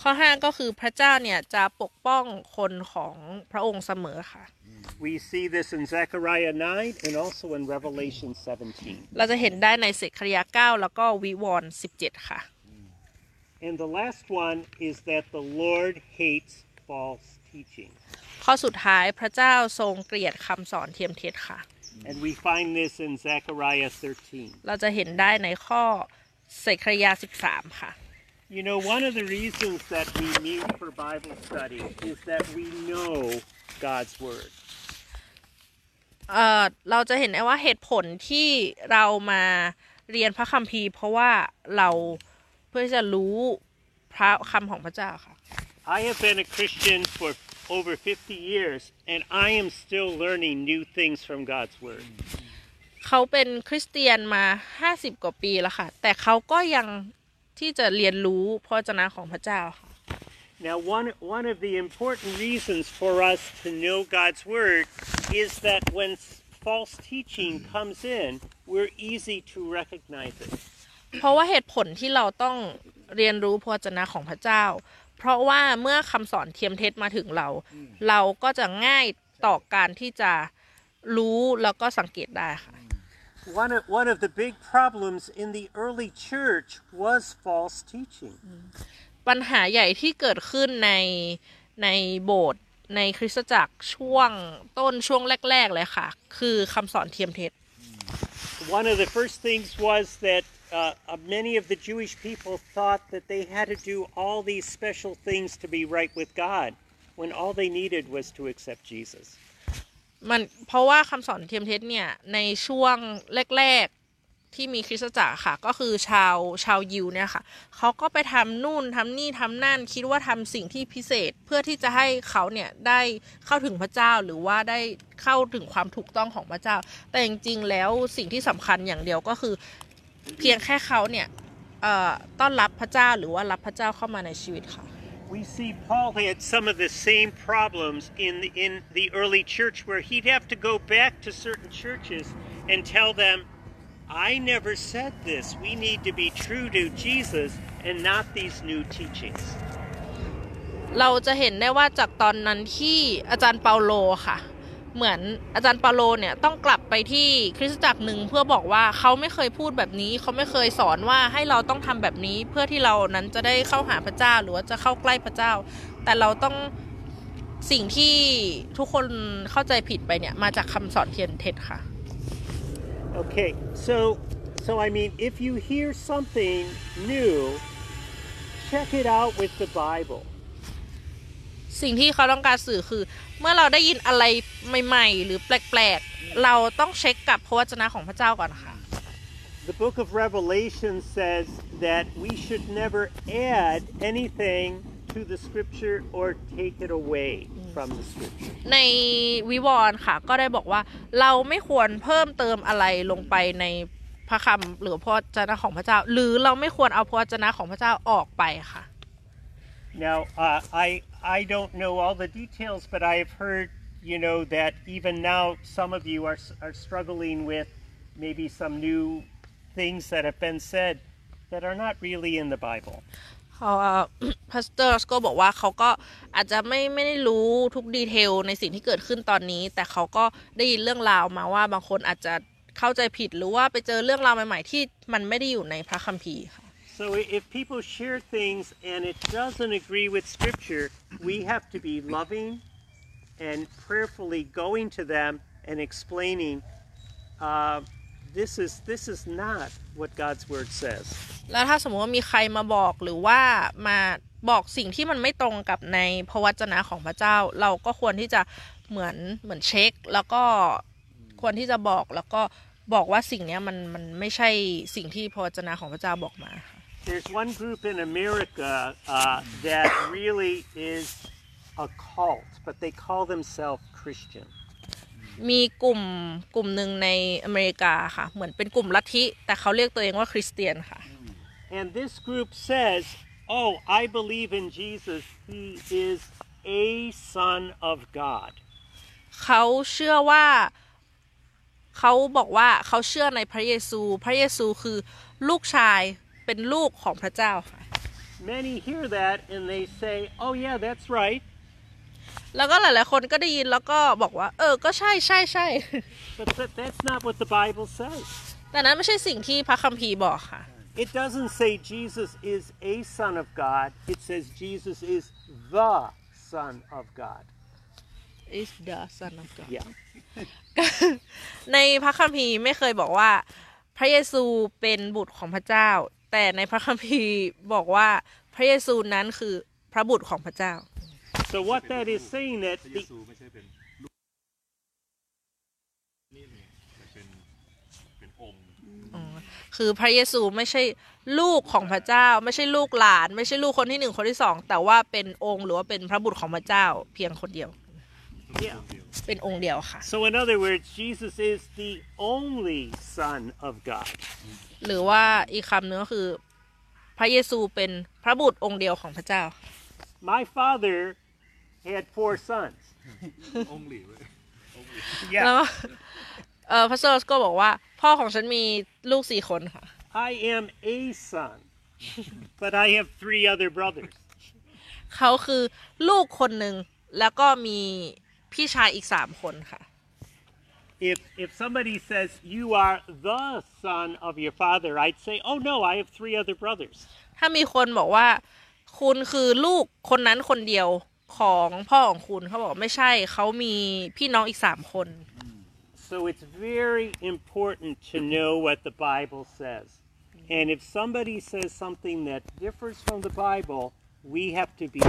ข้อ5ก็คือพระเจ้าเนี่ยจะปกป้องคนของพระองค์เสมอค่ะ We see this in Zechariah 9 and also in Revelation 17. เราจะเห็นได้ในเสกขยา9แล้วก็วิวรณ์17 ค่ะ And the last one is that the Lord hates false teaching. ข้อสุดท้ายพระเจ้าทรงเกลียดคำสอนเทียมเท็จค่ะ And we find this in Zechariah 13. เราจะเห็นได้ในข้อเสกขยา13 ค่ะ You know, one of the reasons that we meet for Bible study is that we know God's Word. เอ่อเราจะเห็นได้ว่าเหตุผลที่เรามาเรียนพระคัมภีร์ เพราะว่าเราเพื่อที่จะรู้พระคำของพระเจ้าค่ะ I have been a Christian for over 50 years, and I am still learning new things from God's Word. เขาเป็นคริสเตียนมา 50 กว่าปีแล้วค่ะ แต่เขาก็ยังที่จะเรียนรู้พระวจนะของพระเจ้าค่ะ Now, one, one of the important reasons for us to know God's Word is that when false teaching comes in, we're easy to recognize it. เพราะว่าเหตุผลที่เราต้องเรียนรู้พระวจนะของพระเจ้า เพราะว่าเมื่อคำสอนเทียมเท็จมาถึงเรา เราก็จะง่ายต่อการที่จะรู้แล้วก็สังเกตได้ค่ะ One of, one of the big problems in the early church was false teaching. ปัญหาใหญ่ที่เกิดขึ้นในในโบสถ์ในคริสตจักรช่วงต้นช่วงแรก ๆ เลยค่ะ คือคำสอนเทียมเท็จ One of the first things was that uh, many of the Jewish people thought that they had to do all these special things to be right with God, when all they needed was to accept Jesus. มันเพราะว่าคำสอนเทียมเท็จเนี่ย ในช่วงแรกๆ ที่มีคริสตจักรค่ะ ก็คือชาวชาวยิวเนี่ยค่ะ เขาก็ไปทำนู่นทำนี่ทำนั่น คิดว่าทำสิ่งที่พิเศษเพื่อที่จะให้เขาเนี่ย ได้เข้าถึงพระเจ้าหรือว่าได้เข้าถึงความถูกต้องของพระเจ้า แต่จริงๆแล้วสิ่งที่สำคัญอย่างเดียวก็คือ เพียงแค่เขาเนี่ยเอ่อต้อนรับพระเจ้าหรือว่ารับพระเจ้าเข้ามาในชีวิตค่ะ We see Paul had some of the same problems in the, in the early church where he'd have to go back to certain churches and tell them, I never said this. We need to be true to Jesus and not these new teachings. เราจะเห็นได้ว่าจากตอนนั้นที่อาจารย์เปาโลค่ะ เหมือนอาจารย์เปาโลเนี่ยต้องกลับไปที่คริสตจักรหนึ่งเพื่อบอกว่าเขาไม่เคยพูดแบบนี้ เขาไม่เคยสอนว่าให้เราต้องทำแบบนี้ เพื่อที่เรานั้นจะได้เข้าหาพระเจ้าหรือว่าจะเข้าใกล้พระเจ้า แต่เราต้องสิ่งที่ทุกคนเข้าใจผิดไปเนี่ยมาจากคำสอนเทียนเท็จค่ะ Okay, so so I mean, if you hear something new, check it out with the Bible. สิ่งที่เขาต้องการสื่อคือเมื่อเราได้ยินอะไรใหม่ ๆ หรือแปลกๆ เราต้องเช็คกับพระวจนะของพระเจ้าก่อนค่ะ The book of Revelation says that we should never add anything to the scripture or take it away from the scripture. ในวิวรณ์ค่ะ ก็ได้บอกว่าเราไม่ควรเพิ่มเติมอะไรลงไปในพระคำหรือพระวจนะของพระเจ้า หรือเราไม่ควรเอาพระวจนะของพระเจ้าออกไปค่ะ Now, uh, I I don't know all the details, but I have heard, you know, that even now some of you are are struggling with maybe some new things that have been said that are not really in the Bible. เขาพาสเตอร์ก็บอกว่าเขาก็อาจจะไม่ไม่ได้รู้ทุกดีเทลในสิ่งที่เกิดขึ้นตอนนี้ แต่เขาก็ได้ยินเรื่องราวมาว่าบางคนอาจจะเข้าใจผิด หรือว่าไปเจอเรื่องราวใหม่ ๆ ที่มันไม่ได้อยู่ในพระคัมภีร์ค่ะ So i- if people share things and it doesn't agree with Scripture, we have to be loving and prayerfully going to them and explaining. Uh, this is this is not what God's word says. แล้วถ้าสมมติว่ามีใครมาบอกหรือว่ามาบอกสิ่งที่มันไม่ตรงกับในพระวจนะของพระเจ้า เราก็ควรที่จะเหมือนเหมือนเช็ค แล้วก็ควรที่จะบอกแล้วก็บอกว่าสิ่งเนี้ยมันมันไม่ใช่สิ่งที่พระวจนะของพระเจ้าบอกมาค่ะ There's one group in America uh, that really is a cult, but they call themselves Christian. มีกลุ่มกลุ่มหนึ่งในอเมริกาค่ะ เหมือนเป็นกลุ่มลัทธิ แต่เขาเรียกตัวเองว่าคริสเตียนค่ะ And this group says, Oh, I believe in Jesus. He is a son of God. เขาเชื่อว่าเขาบอกว่าเขาเชื่อในพระเยซู พระเยซูคือลูกชาย เป็นลูกของพระเจ้าค่ะ Many hear that and they say, Oh, yeah, that's right. แล้วก็หลายๆคนก็ได้ยินแล้วก็บอกว่า เออ ก็ใช่ใช่ใช่ But that, that's not what the Bible says. แต่นั้นไม่ใช่สิ่งที่พระคัมภีร์บอกค่ะ It doesn't say Jesus is a son of God, it says Jesus is the son of God. is the son of God Yeah. ในพระคัมภีร์ไม่เคยบอกว่า พระเยซูเป็นบุตรของพระเจ้า แต่ในพระคัมภีร์บอกว่าพระเยซูนั้นคือพระบุตรของพระเจ้า So what that is saying that พระเย the, ซูไม่ใช่เป็นลูกนี่นี่แต่เป็นเป็นองค์คือพระเยซูไม่ใช่ลูกของพระเจ้า ไม่ใช่ลูกหลาน ไม่ใช่ลูกคนที่หนึ่งคนที่สองแต่ว่าเป็นองค์หรือว่าเป็นพระบุตรของพระเจ้า เพียงคนเดียว yeah. เป็นองค์เดียวค่ะ So in other words, Jesus is the only son of God. หรือว่าอีกคำหนึงก็คือ พระเยซูเป็นพระบุตรองค์เดียวของพระเจ้า My father had four sons. องค์หลีเว้ย Yeah. แล้วก็เออพระเซอร์สก็บอกว่า พ่อของฉันมีลูกสี่คนค่ะ I am a son, but I have three other brothers. เขาคือลูกคนหนึ่งแล้วก็มีพี่ชายอีกสามคนค่ะ If if somebody says you are the son of your father, I'd say, "Oh no, I have three other brothers." ถ้ามีคนบอกว่า คุณคือลูกคนนั้นคนเดียวของพ่อของคุณเขาบอกไม่ใช่เขามีพี่น้องอีกสามคน So it's very important to know what the Bible says. And if somebody says something that differs from the Bible, we have to be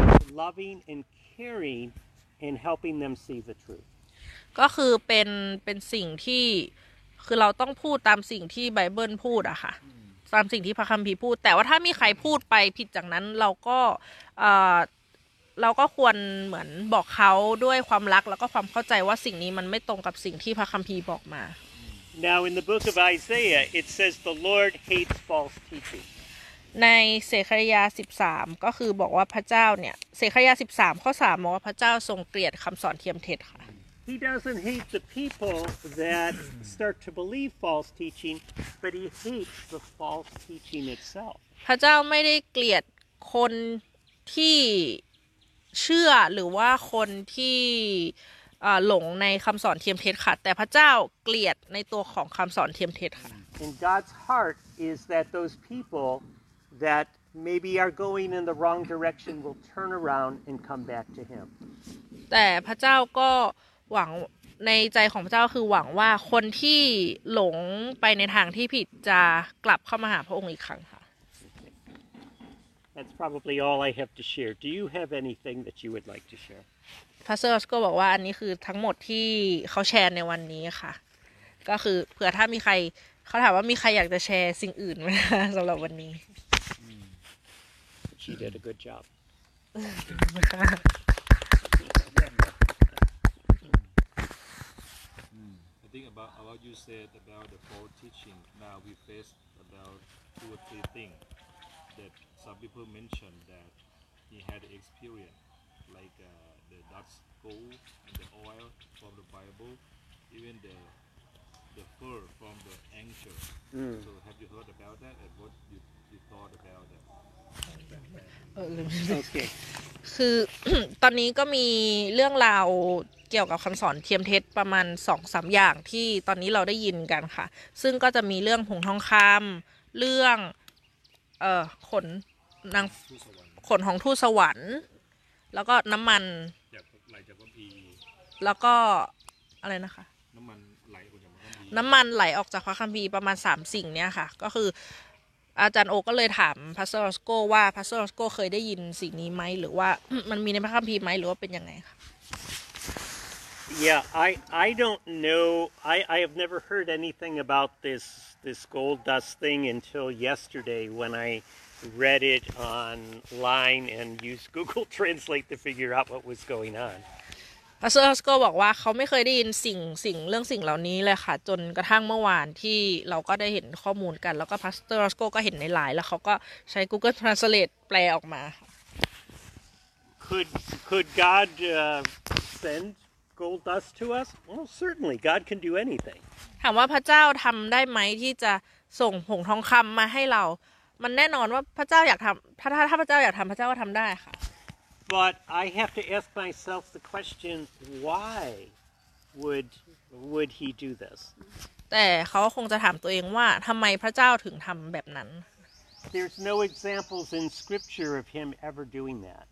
loving and caring in helping them see the truth. ก็คือเป็นเป็นสิ่งที่คือเราต้องพูดตามสิ่งที่ไบเบิลพูดอะค่ะ ตามสิ่งที่พระคัมภีร์พูด แต่ว่าถ้ามีใครพูดไปผิดจากนั้นเราก็เอ่อเราก็ควรเหมือนบอกเขาด้วยความรักแล้วก็ความเข้าใจว่าสิ่งนี้มันไม่ตรงกับสิ่งที่พระคัมภีร์บอกมา Now, in the book of Isaiah, it says the Lord hates false teaching. ในเสคริยา 13 ก็คือบอกว่าพระเจ้าเนี่ยเสคริยา 13 ข้อ 3 บอกว่าพระเจ้าทรงเกลียดคำสอนเทียมเท็จค่ะ He doesn't hate the people that start to believe false teaching, but he hates the false teaching itself. พระเจ้าไม่ได้เกลียดคนที่เชื่อหรือว่าคนที่ อ่าหลงในคำสอนเทียมเท็จค่ะ แต่พระเจ้าเกลียดในตัวของคำสอนเทียมเท็จค่ะ And God's heart is that those people that maybe are going in the wrong direction will turn around and come back to Him. แต่พระเจ้าก็ หวังในใจของพระเจ้าคือหวังว่าคนที่หลงไปในทางที่ผิดจะกลับเข้ามาหาพระองค์อีกครั้งค่ะ That's probably all I have to share. Do you have anything that you would like to share? พาสเตอร์ก็บอกว่าอันนี้คือทั้งหมดที่เขาแชร์ในวันนี้ค่ะ ก็คือเผื่อถ้ามีใครเขาถามว่ามีใครอยากจะแชร์สิ่งอื่นไหมคะสำหรับวันนี้ She did a good job. Think about what you said about the false teaching. Now we face about two or three things that some people mentioned that he had experience, like uh, the Dutch gold and the oil from the Bible, even the the fur from the angel. So have you heard about that and what you, you thought about that? เออลืม Okay. คือ ตอนนี้ก็มีเรื่องราวเกี่ยวกับคำสอนเทียมเท็จประมาณสองสามอย่างที่ตอนนี้เราได้ยินกันค่ะ ซึ่งก็จะมีเรื่องผงทองคำเรื่อง เอ่อขนนางทูตสวรรค์ขนของทูตสวรรค์ แล้วก็น้ำมันจากไหลจากพระคัมภีร์แล้วก็อะไรนะคะ น้ำมันไหลออกจากพระคัมภีร์น้ำมันไหลออกจากพระคัมภีร์ประมาณสามสิ่งเนี้ยค่ะ ก็คือ อาจารย์โอก็เลยถาม Pastor Roscoe ว่า Pastor Roscoe เคยได้ยินสิ่งนี้ไหมหรือว่ามันมีในพระคัมภีร์ไหมหรือว่าเป็นยังไงคะ Yeah, I I don't know. I I have never heard anything about this this gold dust thing until yesterday when I read it online and used Google Translate to figure out what was going on. Pastor Roscoe บอกว่าเขาไม่เคยได้ยินสิ่งสิ่งเรื่องสิ่งเหล่านี้เลยค่ะ จนกระทั่งเมื่อวานที่เราก็ได้เห็นข้อมูลกัน แล้วก็ Pastor Roscoe ก็เห็นในไลน์แล้วเขาก็ใช้ Google Translate แปลออกมาค่ะ Could could God uh, send gold dust to us? Well, certainly. God can do anything. ถามว่าพระเจ้าทำได้ไหมที่จะส่งผงทองคำมาให้เรา มันแน่นอนว่าพระเจ้าอยากทำถ้าถ้าถ้าพระเจ้าอยากทำพระเจ้าก็ทำได้ค่ะ But I have to ask myself the question: Why would would He do this? แต่เขาคงจะถามตัวเองว่าทำไมพระเจ้าถึงทำแบบนั้น There's no examples in Scripture of Him ever doing that.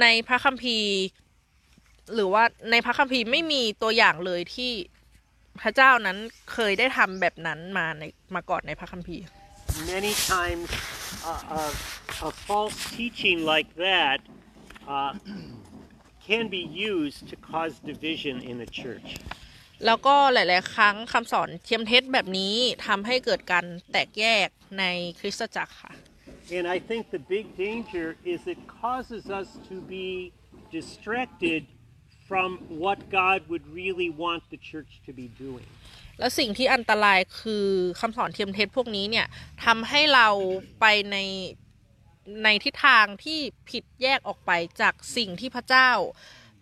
ในพระคัมภีร์ หรือว่าในพระคัมภีร์ไม่มีตัวอย่างเลยที่พระเจ้านั้นเคยได้ทำแบบนั้นมาในมาก่อนในพระคัมภีร์ Many times, uh, a, a false teaching like that uh, can be used to cause division in a church. แล้วก็หลาย ๆ ครั้งคำสอนเทียมเท็จแบบนี้ทำให้เกิดการแตกแยกในคริสตจักรค่ะ And I think the big danger is it causes us to be distracted from what God would really want the church to be doing. แล้วสิ่งที่อันตรายคือคำสอนเทียมเท็จพวกนี้เนี่ยทำให้เราไปใน ในทิศทางที่ผิดแยกออกไปจากสิ่งที่พระเจ้า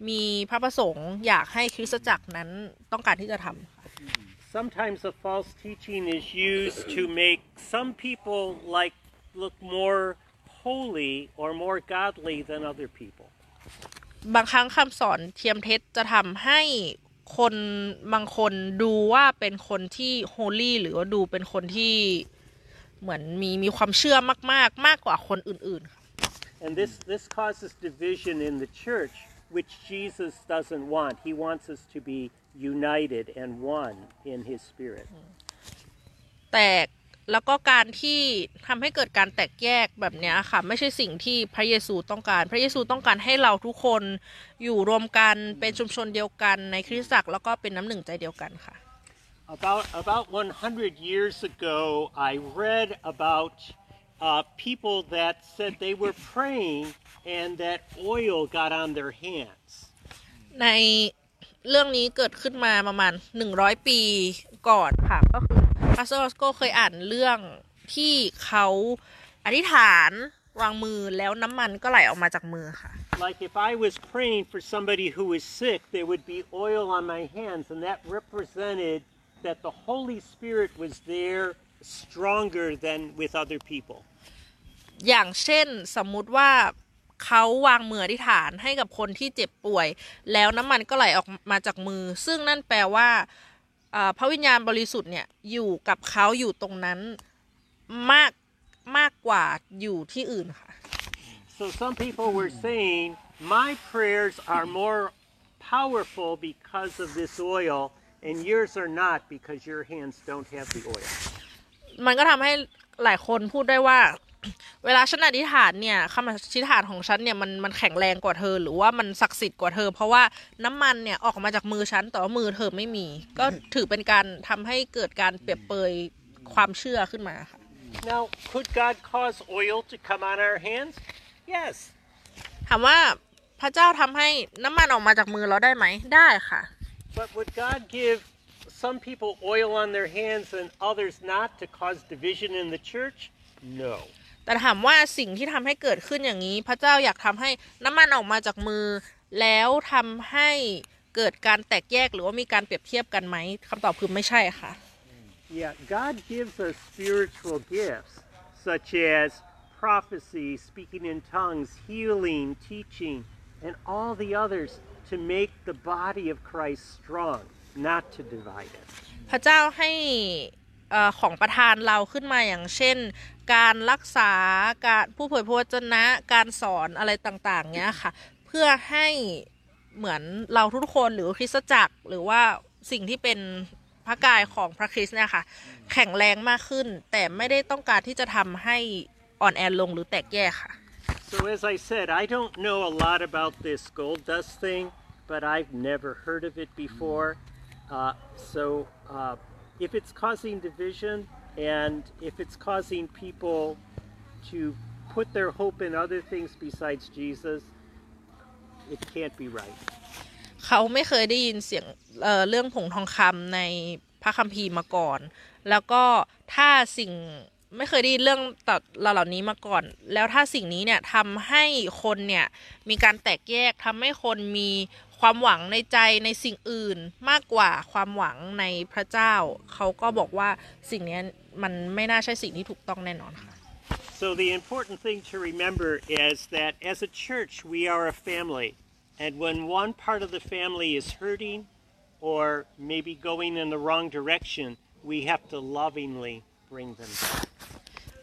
มีพระประสงค์อยากให้คริสตจักรนั้นต้องการที่จะทำ Sometimes a false teaching is used to make some people like look more holy or more godly than other people. บางครั้งคำสอนเทียมเท็จจะทำให้คนบางคนดูว่าเป็นคนที่โฮลี่หรือว่าดูเป็นคนที่ เหมือนมีมีความเชื่อมากๆ มากกว่าคนอื่นๆค่ะ And this, this causes division in the church, which Jesus doesn't want. He wants us to be united and one in His Spirit. แตกแล้วก็การที่ทำให้เกิดการแตกแยกแบบเนี้ยค่ะ ไม่ใช่สิ่งที่พระเยซูต้องการ พระเยซูต้องการให้เราทุกคนอยู่รวมกันเป็นชุมชนเดียวกันในคริสตจักรแล้วก็เป็นน้ำหนึ่งใจเดียวกันค่ะ About, about 100 years ago, I read about uh, people that said they were praying and that oil got on their hands. ในเรื่องนี้เกิดขึ้นมาประมาณ 100 ปีก่อนค่ะ ก็คือพาสเตอร์สโกเคยอ่านเรื่องที่เขาอธิษฐานวางมือแล้วน้ำมันก็ไหลออกมาจากมือค่ะ Like if I was praying for somebody who was sick, there would be oil on my hands, and that represented that the Holy Spirit was there stronger than with other people. อย่างเช่นสมมุติว่าเขาวางมืออธิษฐานให้กับคนที่เจ็บป่วย แล้วน้ำมันก็ไหลออกมาจากมือ ซึ่งนั่นแปลว่าเอ่อพระวิญญาณบริสุทธิ์เนี่ยอยู่กับเขาอยู่ตรงนั้นมากมากกว่าอยู่ที่อื่นค่ะ So some people were saying, my prayers are more powerful because of this oil, and yours are not because your hands don't have the oil. มันก็ทำให้หลายคนพูดได้ว่า เวลาฉันอธิษฐานเนี่ยคำอธิษฐานของฉันเนี่ยมันมันแข็งแรงกว่าเธอ หรือว่ามันศักดิ์สิทธิ์กว่าเธอ เพราะว่าน้ำมันเนี่ยออกมาจากมือฉันแต่ว่ามือเธอไม่มี ก็ถือเป็นการทำให้เกิดการเปรียบเปยความเชื่อขึ้นมาค่ะ Now, could God cause oil to come on our hands? Yes. ถามว่าพระเจ้าทำให้น้ำมันออกมาจากมือเราได้ไหมได้ค่ะ But would God give some people oil on their hands and others not to cause division in the church? No. แต่ถามว่าสิ่งที่ทำให้เกิดขึ้นอย่างนี้ พระเจ้าอยากทำให้น้ำมันออกมาจากมือ แล้วทำให้เกิดการแตกแยกหรือว่ามีการเปรียบเทียบกันไหมคำตอบคือไม่ใช่ค่ะ Yeah, God gives us spiritual gifts such as prophecy, speaking in tongues, healing, teaching, and all the others to make the body of Christ strong, not to divide it. พระเจ้าให้เออของประทานเราขึ้นมาอย่างเช่น การรักษาการผู้เผยพระวจนะการสอนอะไรต่างๆเนี้ยค่ะ เพื่อให้เหมือนเราทุกคนหรือคริสตจักร หรือว่าสิ่งที่เป็นพระกายของพระคริสต์เนี่ยค่ะ แข็งแรงมากขึ้น แต่ไม่ได้ต้องการที่จะทำให้อ่อนแอลงหรือแตกแยกค่ะ So, as I said, I don't know a lot about this gold dust thing, but I've never heard of it before. Uh, so, uh, if it's causing division and if it's causing people to put their hope in other things besides Jesus, it can't be right. เขาไม่เคยได้ยินเสียงเเรื่องผงทองคำในพระคัมภีร์มาก่อน แล้วก็ถ้าสิ่งไม่เคยได้ยินเรื่องต่อเหล่านี้มาก่อน แล้วถ้าสิ่งนี้เนี่ยทำให้คนเนี่ยมีการแตกแยกทำให้คนมี ความหวังในใจในสิ่งอื่นมากกว่าความหวังในพระเจ้า เขาก็บอกว่าสิ่งเนี้ยมันไม่น่าใช่สิ่งที่ถูกต้องแน่นอนค่ะ So, the important thing to remember is that as a church, we are a family. And when one part of the family is hurting or maybe going in the wrong direction, we have to lovingly bring them back.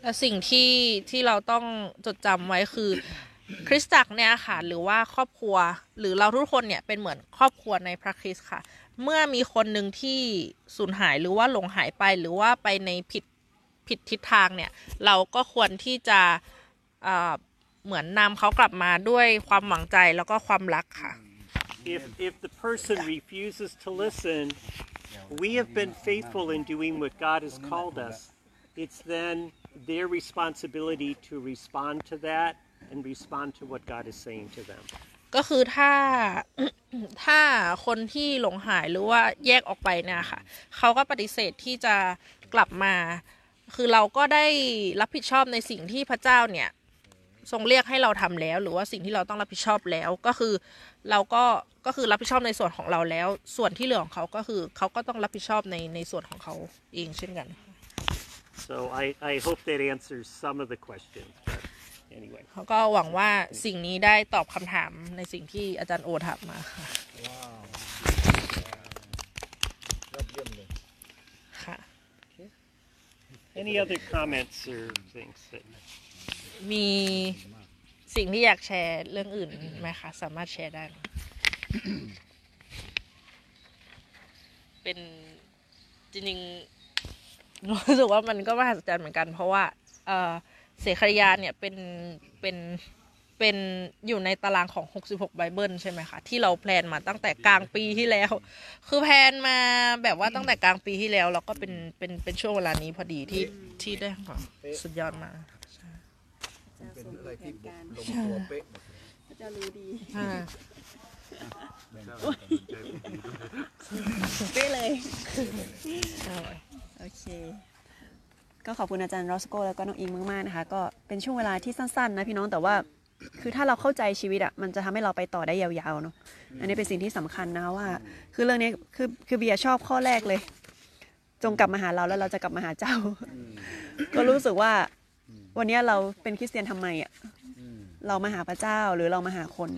และสิ่งที่ที่เราต้องจดจำไว้คือ คริสตจักรเนี่ยค่ะ หรือว่าครอบครัว หรือเราทุกคนเนี่ยเป็นเหมือนครอบครัวในพระคริสต์ค่ะ เมื่อมีคนหนึ่งที่สูญหายหรือว่าหลงหายไปหรือว่าไปในผิดผิดทิศทางเนี่ย เราก็ควรที่จะเหมือนนำเขากลับมาด้วยความหวังใจแล้วก็ความรักค่ะ If, if the person refuses to listen, we have been faithful in doing what God has called us. It's then their responsibility to respond to that and respond to what God is saying to them. ก็คือถ้าถ้าคนที่หลงหายหรือว่าแยกออกไปเนี่ยค่ะ เขาก็ปฏิเสธที่จะกลับมา คือเราก็ได้รับผิดชอบในสิ่งที่พระเจ้าเนี่ย ทรงเรียกให้เราทำแล้ว หรือว่าสิ่งที่เราต้องรับผิดชอบแล้วก็คือเราก็ก็คือรับผิดชอบในส่วนของเราแล้ว ส่วนที่เหลือของเขาก็คือเขาก็ต้องรับผิดชอบในในส่วนของเขาเองเช่นกัน So I, I hope that answers some of the questions. But anyway. เขาก็หวังว่าสิ่งนี้ได้ตอบคำถามในสิ่งที่อาจารย์โอถามมาค่ะว้าวยอดเยี่ยมเลยค่ะ Any other comments or things that มีสิ่งที่อยากแชร์เรื่องอื่นไหมคะ สามารถแชร์ได้ไหมเป็นจริงๆรู้สึกว่ามันก็มหัศจรรย์เหมือนกัน เพราะว่า เออ เสขยาเนี่ยเป็นเป็นเป็นอยู่ในตารางของ 66 ไบเบิลใช่ไหมคะ ที่เราแพลนมาตั้งแต่กลางปีที่แล้ว คือแพลนมาแบบว่าตั้งแต่กลางปีที่แล้ว แล้วก็เป็นเป็นเป็นช่วงเวลานี้พอดีที่ที่ได้ค่ะสุดยอดมากเป็นอะไรที่ลงตัวเป๊ะหมดเลยพระเจ้ารู้ดีอ่าแบ่งเป๊ะเลยใช่โอเค ก็ขอบคุณอาจารย์รอสโกแล้วก็น้องอิงมากๆนะคะ ก็เป็นช่วงเวลาที่สั้นๆนะพี่น้องแต่ว่าคือถ้าเราเข้าใจชีวิตอะมันจะทำให้เราไปต่อได้ยาวๆเนาะอันนี้เป็นสิ่งที่สำคัญนะคะว่า คือเรื่องนี้คือคือเบียร์ชอบข้อแรกเลย จงกลับมาหาเราแล้วเราจะกลับมาหาเจ้า ก็รู้สึกว่า วันนี้เราเป็นคริสเตียนทำไมอะอืมเรามาหาพระเจ้าหรือเรามาหาคน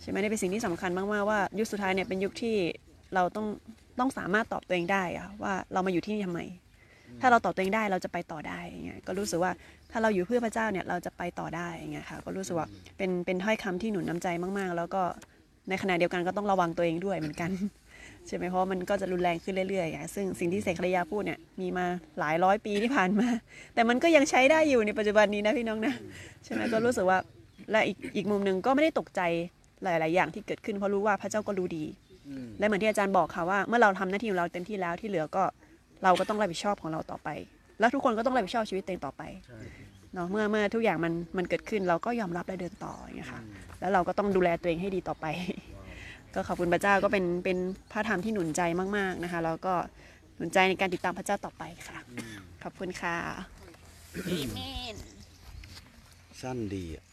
ใช่ไหมนี่เป็นสิ่งที่สำคัญมากๆว่า ยุคสุดท้ายเนี่ยเป็นยุคที่เราต้องต้องสามารถตอบตัวเองได้อะว่าเรามาอยู่ที่นี่ทำไม ถ้าเราตอบตัวเองได้เราจะไปต่อได้อย่างเงี้ยก็รู้สึกว่าถ้าเราอยู่เพื่อพระเจ้าเนี่ยเราจะไปต่อได้อย่างเงี้ยค่ะก็รู้สึกว่าเป็นเป็นถ้อยคำที่หนุนน้ำใจมากๆ แล้วก็ในขณะเดียวกันก็ต้องระวังตัวเองด้วยเหมือนกันใช่ไหมเพราะมันก็จะรุนแรงขึ้นเรื่อยๆอะซึ่งสิ่งที่เสกครยาพูดเนี่ยมีมาหลายร้อยปีที่ผ่านมา แต่มันก็ยังใช้ได้อยู่ในปัจจุบันนี้นะพี่น้องนะใช่ไหมก็รู้สึกว่าและอีกอีกมุมหนึ่งก็ไม่ได้ตกใจหลาย ๆ อย่างที่เกิดขึ้นเพราะรู้ว่าพระเจ้าก็รู้ดี และเหมือนที่อาจารย์บอกค่ะว่า เมื่อเราทำหน้าที่ของเราเต็มที่แล้วที่เหลือก็ เราก็ต้องรับผิดชอบของเราต่อไป แล้วทุกคนก็ต้องรับผิดชอบชีวิตตัวเองต่อไปเนาะเมื่อเมื่อทุกอย่างมันมันเกิดขึ้นเราก็ยอมรับและเดินต่ออย่างเงี้ยค่ะแล้วเราก็ต้องดูแลตัวเองให้ดีต่อไป ก็ขอบคุณพระเจ้าก็เป็นเป็นพระธรรมที่หนุนใจมาก ๆนะคะ แล้วก็หนุนใจในการติดตามพระเจ้าต่อไปค่ะ ขอบคุณค่ะสั้นดีอะ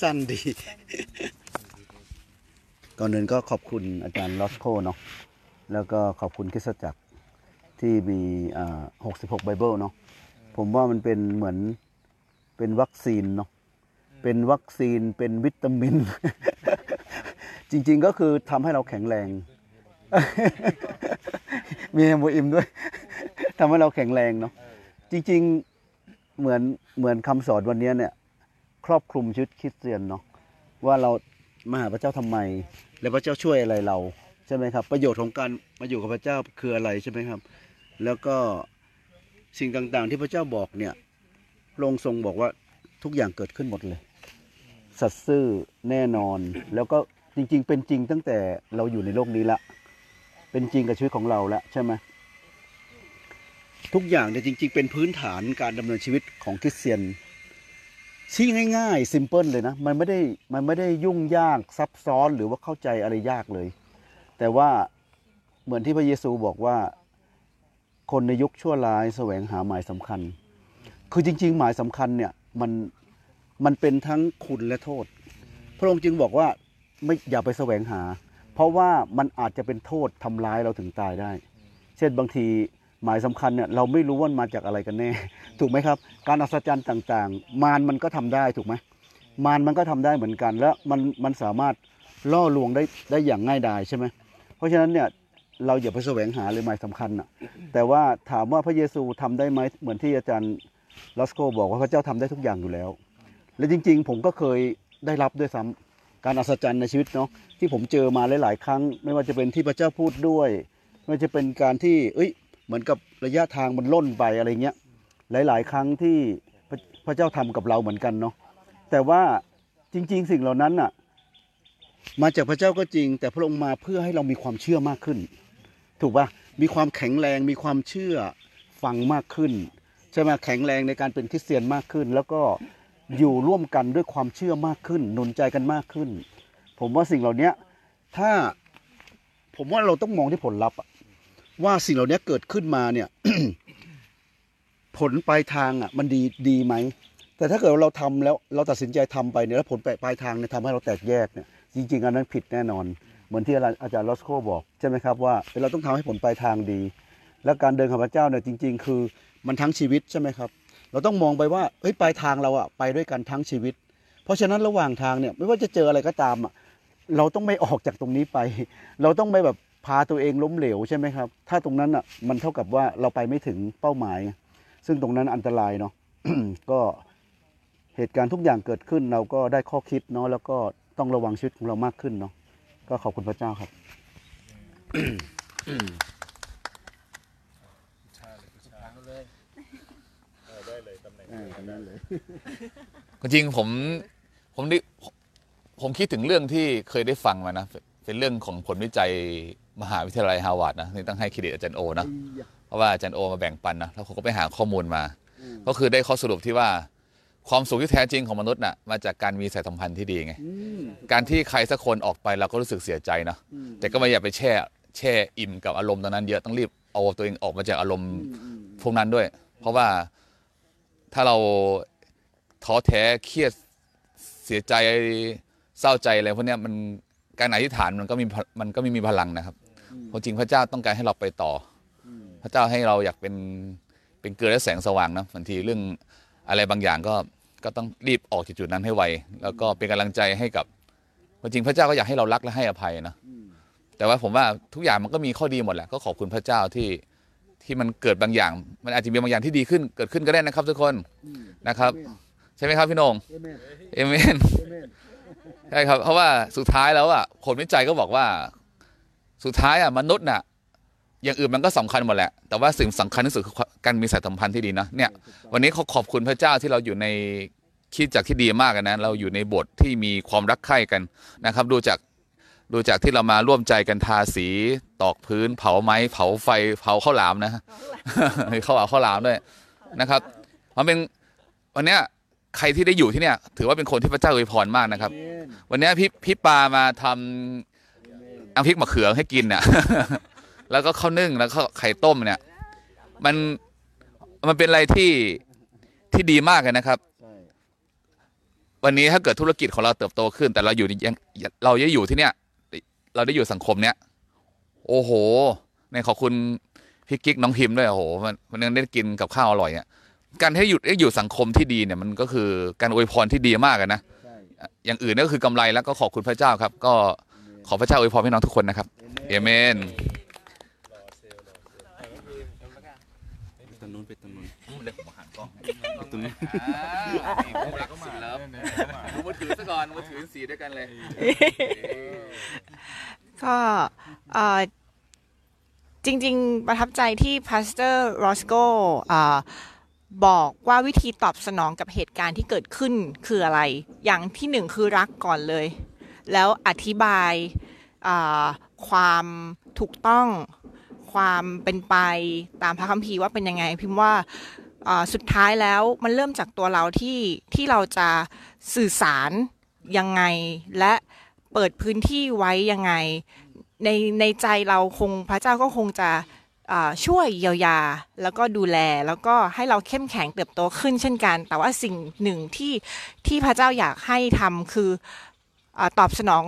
สั้นดี ก่อนอื่นก็ขอบคุณอาจารย์ Roscoe เนาะ แล้วก็ขอบคุณคริสตจักรที่มี66ไบเบิลเนาะผมว่ามันเป็นเหมือนเป็นวัคซีนเนาะเป็นวัคซีนเป็นวิตามิน จริงๆก็คือทำให้เราแข็งแรง มีฮโมอิมด้วยทำให้เราแข็งแรงเนาะจริงๆเหมือนเหมือนคำสอนวันนี้เนี่ย ครอบคลุมชีวิตคริสเตียนเนาะว่าเรามาหาพระเจ้าทำไม และพระเจ้าช่วยอะไรเรา ใช่ไหมครับ ประโยชน์ของการมาอยู่กับพระเจ้าคืออะไรใช่ไหมครับ แล้วก็สิ่งต่างๆ ที่พระเจ้าบอกเนี่ยพระองทรงบอกว่าทุกอย่างเกิดขึ้นหมดเลย สัตย์ซื่อแน่นอน แล้วก็จริง ๆ เป็นจริงตั้งแต่เราอยู่ในโลกนี้ละ เป็นจริงกับชีวิตของเราล้วใช่ไหมทุกอย่างเนี่ยจริง ๆ เป็นพื้นฐานการดำเนินชีวิตของคริสเตียนที่ง่ายๆซิมเพิลเลยนะ มันไม่ได้มันไม่ได้ยุ่งยากซับซ้อนหรือว่าเข้าใจอะไรยากเลย แต่ว่าเหมือนที่พระเยซูบอกว่า คนในยุคชั่วร้ายแสวงหาหมายสำคัญ คือจริง ๆ หมายสำคัญเนี่ยมันมันเป็นทั้งคุณและโทษ พระองค์จึงบอกว่าไม่อย่าไปแสวงหา เพราะว่ามันอาจจะเป็นโทษทำร้ายเราถึงตายได้ เช่นบางทีหมายสำคัญเนี่ยเราไม่รู้ว่ามันมาจากอะไรกันแน่ ถูกไหมครับ การอัศจรรย์ต่างๆ มารมันก็ทำได้ถูกไหมมารมันก็ทำได้เหมือนกัน แล้วมันมันสามารถล่อลวงได้ได้อย่างง่ายดายใช่ไหม ราะฉะนั้นเนี่ยเราอย่าไปแสวงหาเลยหมายสำคัญอะ แต่ว่าถามว่าพระเยซูทำได้ไหมเหมือนที่อาจารย์ลอสโกบอกว่าพระเจ้าทำได้ทุกอย่างอยู่แล้ว และจริง ๆ ผมก็เคยได้รับด้วยซ้ำการอัศจรรย์ในชีวิตเนาะที่ผมเจอมาหลายๆครั้ง ไม่ว่าจะเป็นที่พระเจ้าพูดด้วย ไม่ว่าจะเป็นการที่ เอ้ย เหมือนกับระยะทางมันล่นไปอะไรเงี้ยหลาย ๆ ครั้งที่พระเจ้าทำกับเราเหมือนกันเนาะแต่ว่าจริง ๆ สิ่งเหล่านั้นน่ะ มาจากพระเจ้าก็จริง แต่พระองค์มาเพื่อให้เรามีความเชื่อมากขึ้น ถูกปะมีความแข็งแรงมีความเชื่อฟังมากขึ้นใช่ไหมแข็งแรงในการเป็นคริสเตียนมากขึ้น แล้วก็อยู่ร่วมกันด้วยความเชื่อมากขึ้นหนุนใจกันมากขึ้น ผมว่าสิ่งเหล่านี้ถ้าผมว่าเราต้องมองที่ผลลัพธ์ว่าสิ่งเหล่านี้เกิดขึ้นมาเนี่ยผลปลายทางอะ มันดีดีไหมแต่ถ้าเกิดเราทำแล้วเราตัดสินใจทำไปเนี่ยแล้วผลปลายทางเนี่ยทำให้เราแตกแยกเนี่ย จริง ๆ อันนั้นผิดแน่นอน เหมือนที่อาจารย์ลอสโคบอกใช่ไหมครับว่าเราต้องทำให้ผลปลายทางดี แล้วการเดินกับพระเจ้าเนี่ยจริง ๆ คือมันทั้งชีวิตใช่ไหมครับ เราต้องมองไปว่าเฮ้ยปลายทางเราอะไปด้วยกันทั้งชีวิต เพราะฉะนั้นระหว่างทางเนี่ยไม่ว่าจะเจออะไรก็ตามอะเราต้องไม่ออกจากตรงนี้ไป เราต้องไม่แบบพาตัวเองล้มเหลวใช่ไหมครับ ถ้าตรงนั้นอะมันเท่ากับว่าเราไปไม่ถึงเป้าหมาย ซึ่งตรงนั้นอันตรายเนาะก็เหตุการณ์ทุกอย่างเกิดขึ้นเราก็ได้ข้อคิดเนาะแล้วก็ ต้องระวังชีวิตของเรามากขึ้นเนาะก็ขอบคุณพระเจ้าครับจริงผมผมด้ผมคิดถึงเรื่องที่เคยได้ฟังมานะเป็นเรื่องของผลวิจัยมหาวิทยาลัยฮาร์วาร์ดนะนี่ต้องให้เครดิตอาจารย์โอนะเพราะว่าอาจารย์โอมาแบ่งปันนะแล้วผมก็ไปหาข้อมูลมา ก็คือได้ข้อสรุปที่ว่า ความสุขที่แท้จริงของมนุษย์น่ะมาจากการมีสายสัมพันธ์ที่ดีไง การที่ใครสักคนออกไปเราก็รู้สึกเสียใจนะแต่ก็ไม่อยากไปแช่แช่อิ่มกับอารมณ์ตอนนั้นเยอะต้องรีบเอาตัวเองออกมาจากอารมณ์พวกนั้นด้วย เพราะว่าถ้าเราท้อแท้เครียดเสียใจเศร้าใจอะไรพวกเนี้ยมันการอธิษฐานมันก็มีพมันก็ไม่มีพลังนะครับเพราะจริงพระเจ้าต้องการให้เราไปต่ออพระเจ้าให้เราอยากเป็นเป็นเกลือและแสงสว่างนะบางทีเรื่อง อะไรบางอย่างก็ก็ต้องรีบออกจากจุดนั้นให้ไว แล้วก็เป็นกำลังใจให้กับจริงๆพระเจ้าก็อยากให้เรารักและให้อภัยนะแต่ว่าผมว่าทุกอย่างมันก็มีข้อดีหมดแหละก็ขอบคุณพระเจ้าที่ที่มันเกิดบางอย่าง มันอาจจะมีบางอย่างที่ดีขึ้นเกิดขึ้นก็ได้นะครับ ทุกคนนะครับ ใช่ไหมครับพี่โหนงเอเมนใช่ครับเพราะว่าสุดท้ายแล้วอะผลวิจัยก็บอกว่า สุดท้ายอะมนุษย์น่ะ อย่างอื่นมันก็สำคัญหมดแหละ แต่ว่าสิ่งสำคัญที่สุดคือการมีสายสัมพันธ์ที่ดีนะเนี่ย วันนี้เขอขอบคุณพระเจ้าที่เราอยู่ในคิดจักที่ดีมากนะ เราอยู่ในบทที่มีความรักใคร่กันนะครับ ดูจากดูจากที่เรามาร่วมใจกันทาสีตอกพื้น เผาไม้เผาไฟเผาข้าวหลามนะข้าวหลามข้าวหลามด้วยนะครับมันเป็นวันเนี้ยใครที่ได้อยู่ที่เนี่ย ถือว่าเป็นคนที่พระเจ้าอวยพรมากนะครับ วันเนี้ยพี่พี่ปามาทำน้ำพริกมะเขือให้กินเนี่ย แล้วก็ข้าวนึ่งแล้วก็ไข่ต้มเนี่ย มันมันเป็นอะไรที่ที่ดีมากเลยนะครับ วันนี้ถ้าเกิดธุรกิจของเราเติบโตขึ้น แต่เราอยู่ยังเรายังอยู่ที่เนี่ย เราได้อยู่สังคมเนี้ยโอ้โหในขอบคุณพี่กิ๊กน้องพิมพ์ด้วยโอ้โหมันมันยังได้กินกับข้าวอร่อยเนี่ยการให้อยู่ได้อยู่สังคมที่ดีเนี่ยมันก็คือการอวยพรที่ดีมากนะอย่างอื่นก็คือกำไรแล้วก็ขอบคุณพระเจ้าครับ ก็ขอพระเจ้าอวยพรให้น้องทุกคนนะครับเอเมน ตรงนู้นไปตรงนู้น เดี๋ยวผมหันกล้องตรงนู้นคู่รักสุดแล้วดูมือถือซะก่อนมือถือสีด้วยกันเลยก็เอ่อจริง ๆ ประทับใจที่พาสเตอร์รอสโกบอกว่าวิธีตอบสนองกับเหตุการณ์ที่เกิดขึ้นคืออะไร อย่างที่หนึ่งคือรักก่อนเลย แล้วอธิบายอ่าความถูกต้องความเป็นไปตามพระคัมภีร์ว่าเป็นยังไง พิมพ์ว่าอ่า สุดท้ายแล้วมันเริ่มจากตัวเราที่ที่เราจะสื่อสารยังไง และเปิดพื้นที่ไว้ยังไง ในในใจเราคงพระเจ้าก็คงจะช่วยเยียวยา แล้วก็ดูแลแล้วก็ให้เราเข้มแข็งเติบโตขึ้นเช่นกัน แต่ว่าสิ่งหนึ่งที่ที่พระเจ้าอยากให้ทำคืออตอบสนอง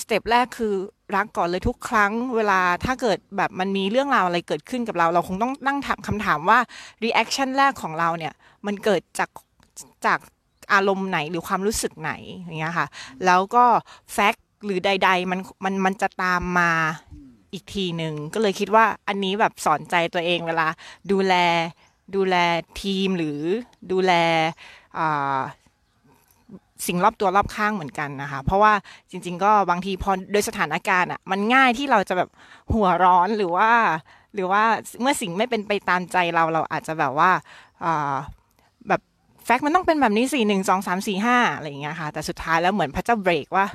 สเต็ปแรกคือรักก่อนเลยทุกครั้ง เวลาถ้าเกิดแบบมันมีเรื่องราวอะไรเกิดขึ้นกับเรา เราคงต้องนั่งถามคำถามว่า reaction แรกของเราเนี่ย มันเกิดจากจากอารมณ์ไหนหรือความรู้สึกไหนอย่างเงี้ยค่ะ แล้วก็แฟกต์หรือใด ๆ มันมันมันจะตามมาอีกทีหนึ่งก็เลยคิดว่าอันนี้แบบสอนใจตัวเองเวลาดูแลดูแลทีมหรือดูแล สิ่งรอบตัวรอบข้างเหมือนกันนะคะ เพราะว่าจริง ๆ ก็บางทีพอโดยสถานการณ์อะมันง่ายที่เราจะแบบหัวร้อนหรือว่า หรือว่าเมื่อสิ่งไม่เป็นไปตามใจเราเราอาจจะแบบว่าแบบแฟกต์มันต้องเป็นแบบนี้สี่หนึ่งสองสามสี่ห้าอะไรอย่างเงี้ยค่ะ แต่สุดท้ายแล้วเหมือนพระเจ้าเบรกว่า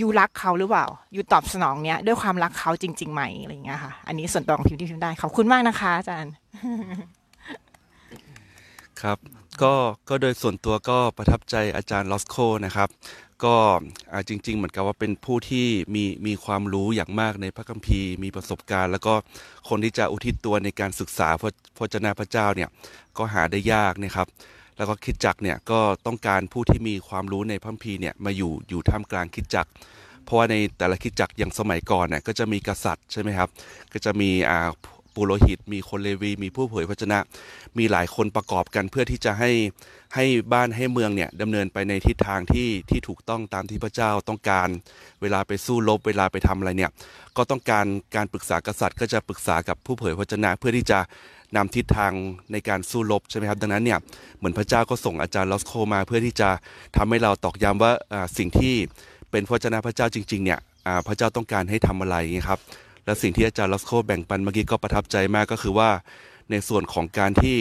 ยูรักเขาหรือเปล่ายูตอบสนองเนี้ยด้วยความรักเขาจริง ๆ ไหมอะไรอย่างเงี้ยค่ะ อันนี้ส่วนตัวของพิมพ์ที่พิมพ์ได้ขอบคุณมากนะคะอาจารย์ ครับ ก็ก็โดยส่วนตัวก็ประทับใจอาจารย์ลอสโคนะครับ ก็จริง ๆ เหมือนกับว่าเป็นผู้ที่มีมีความรู้อย่างมากในพระคัมภีร์มีประสบการณ์ แล้วก็คนที่จะอุทิศตัวในการศึกษาพระพระเจนาพระเจ้าเนี่ยก็หาได้ยากนะครับ แล้วก็คิดจักรเนี่ยก็ต้องการผู้ที่มีความรู้ในพระคัมภีร์เนี่ยมาอยู่อยู่ท่ามกลางคิดจักรเพราะว่าในแต่ละคิดจักรอย่างสมัยก่อนเนี่ยก็จะมีกษัตริย์ใช่ไหมครับ ก็จะมีอ่า ปุโรหิต มีคนเลวี มีผู้เผยพระชนะ มีหลายคนประกอบกันเพื่อที่จะให้ให้บ้านให้เมืองเนี่ยดำเนินไปในทิศทางที่ที่ถูกต้องตามที่พระเจ้าต้องการ เวลาไปสู้รบเวลาไปทำอะไรเนี่ยก็ต้องการการปรึกษากษัตริย์ ก็จะปรึกษากับผู้เผยพระชนะ เพื่อที่จะนำทิศทางในการสู้รบใช่ไหมครับดังนั้นเนี่ยเหมือนพระเจ้าก็ส่งอาจารย์ลอสโคมา เพื่อที่จะทำให้เราตอกย้ำว่าสิ่งที่เป็นพระวจนะพระเจ้าจริงๆเนี่ยพระเจ้าต้องการให้ทำอะไรอย่างเงี้ยครับ และสิ่งที่อาจารย์ลอสโคแบ่งปันเมื่อกี้ก็ประทับใจมากก็คือว่า ในส่วนของการที่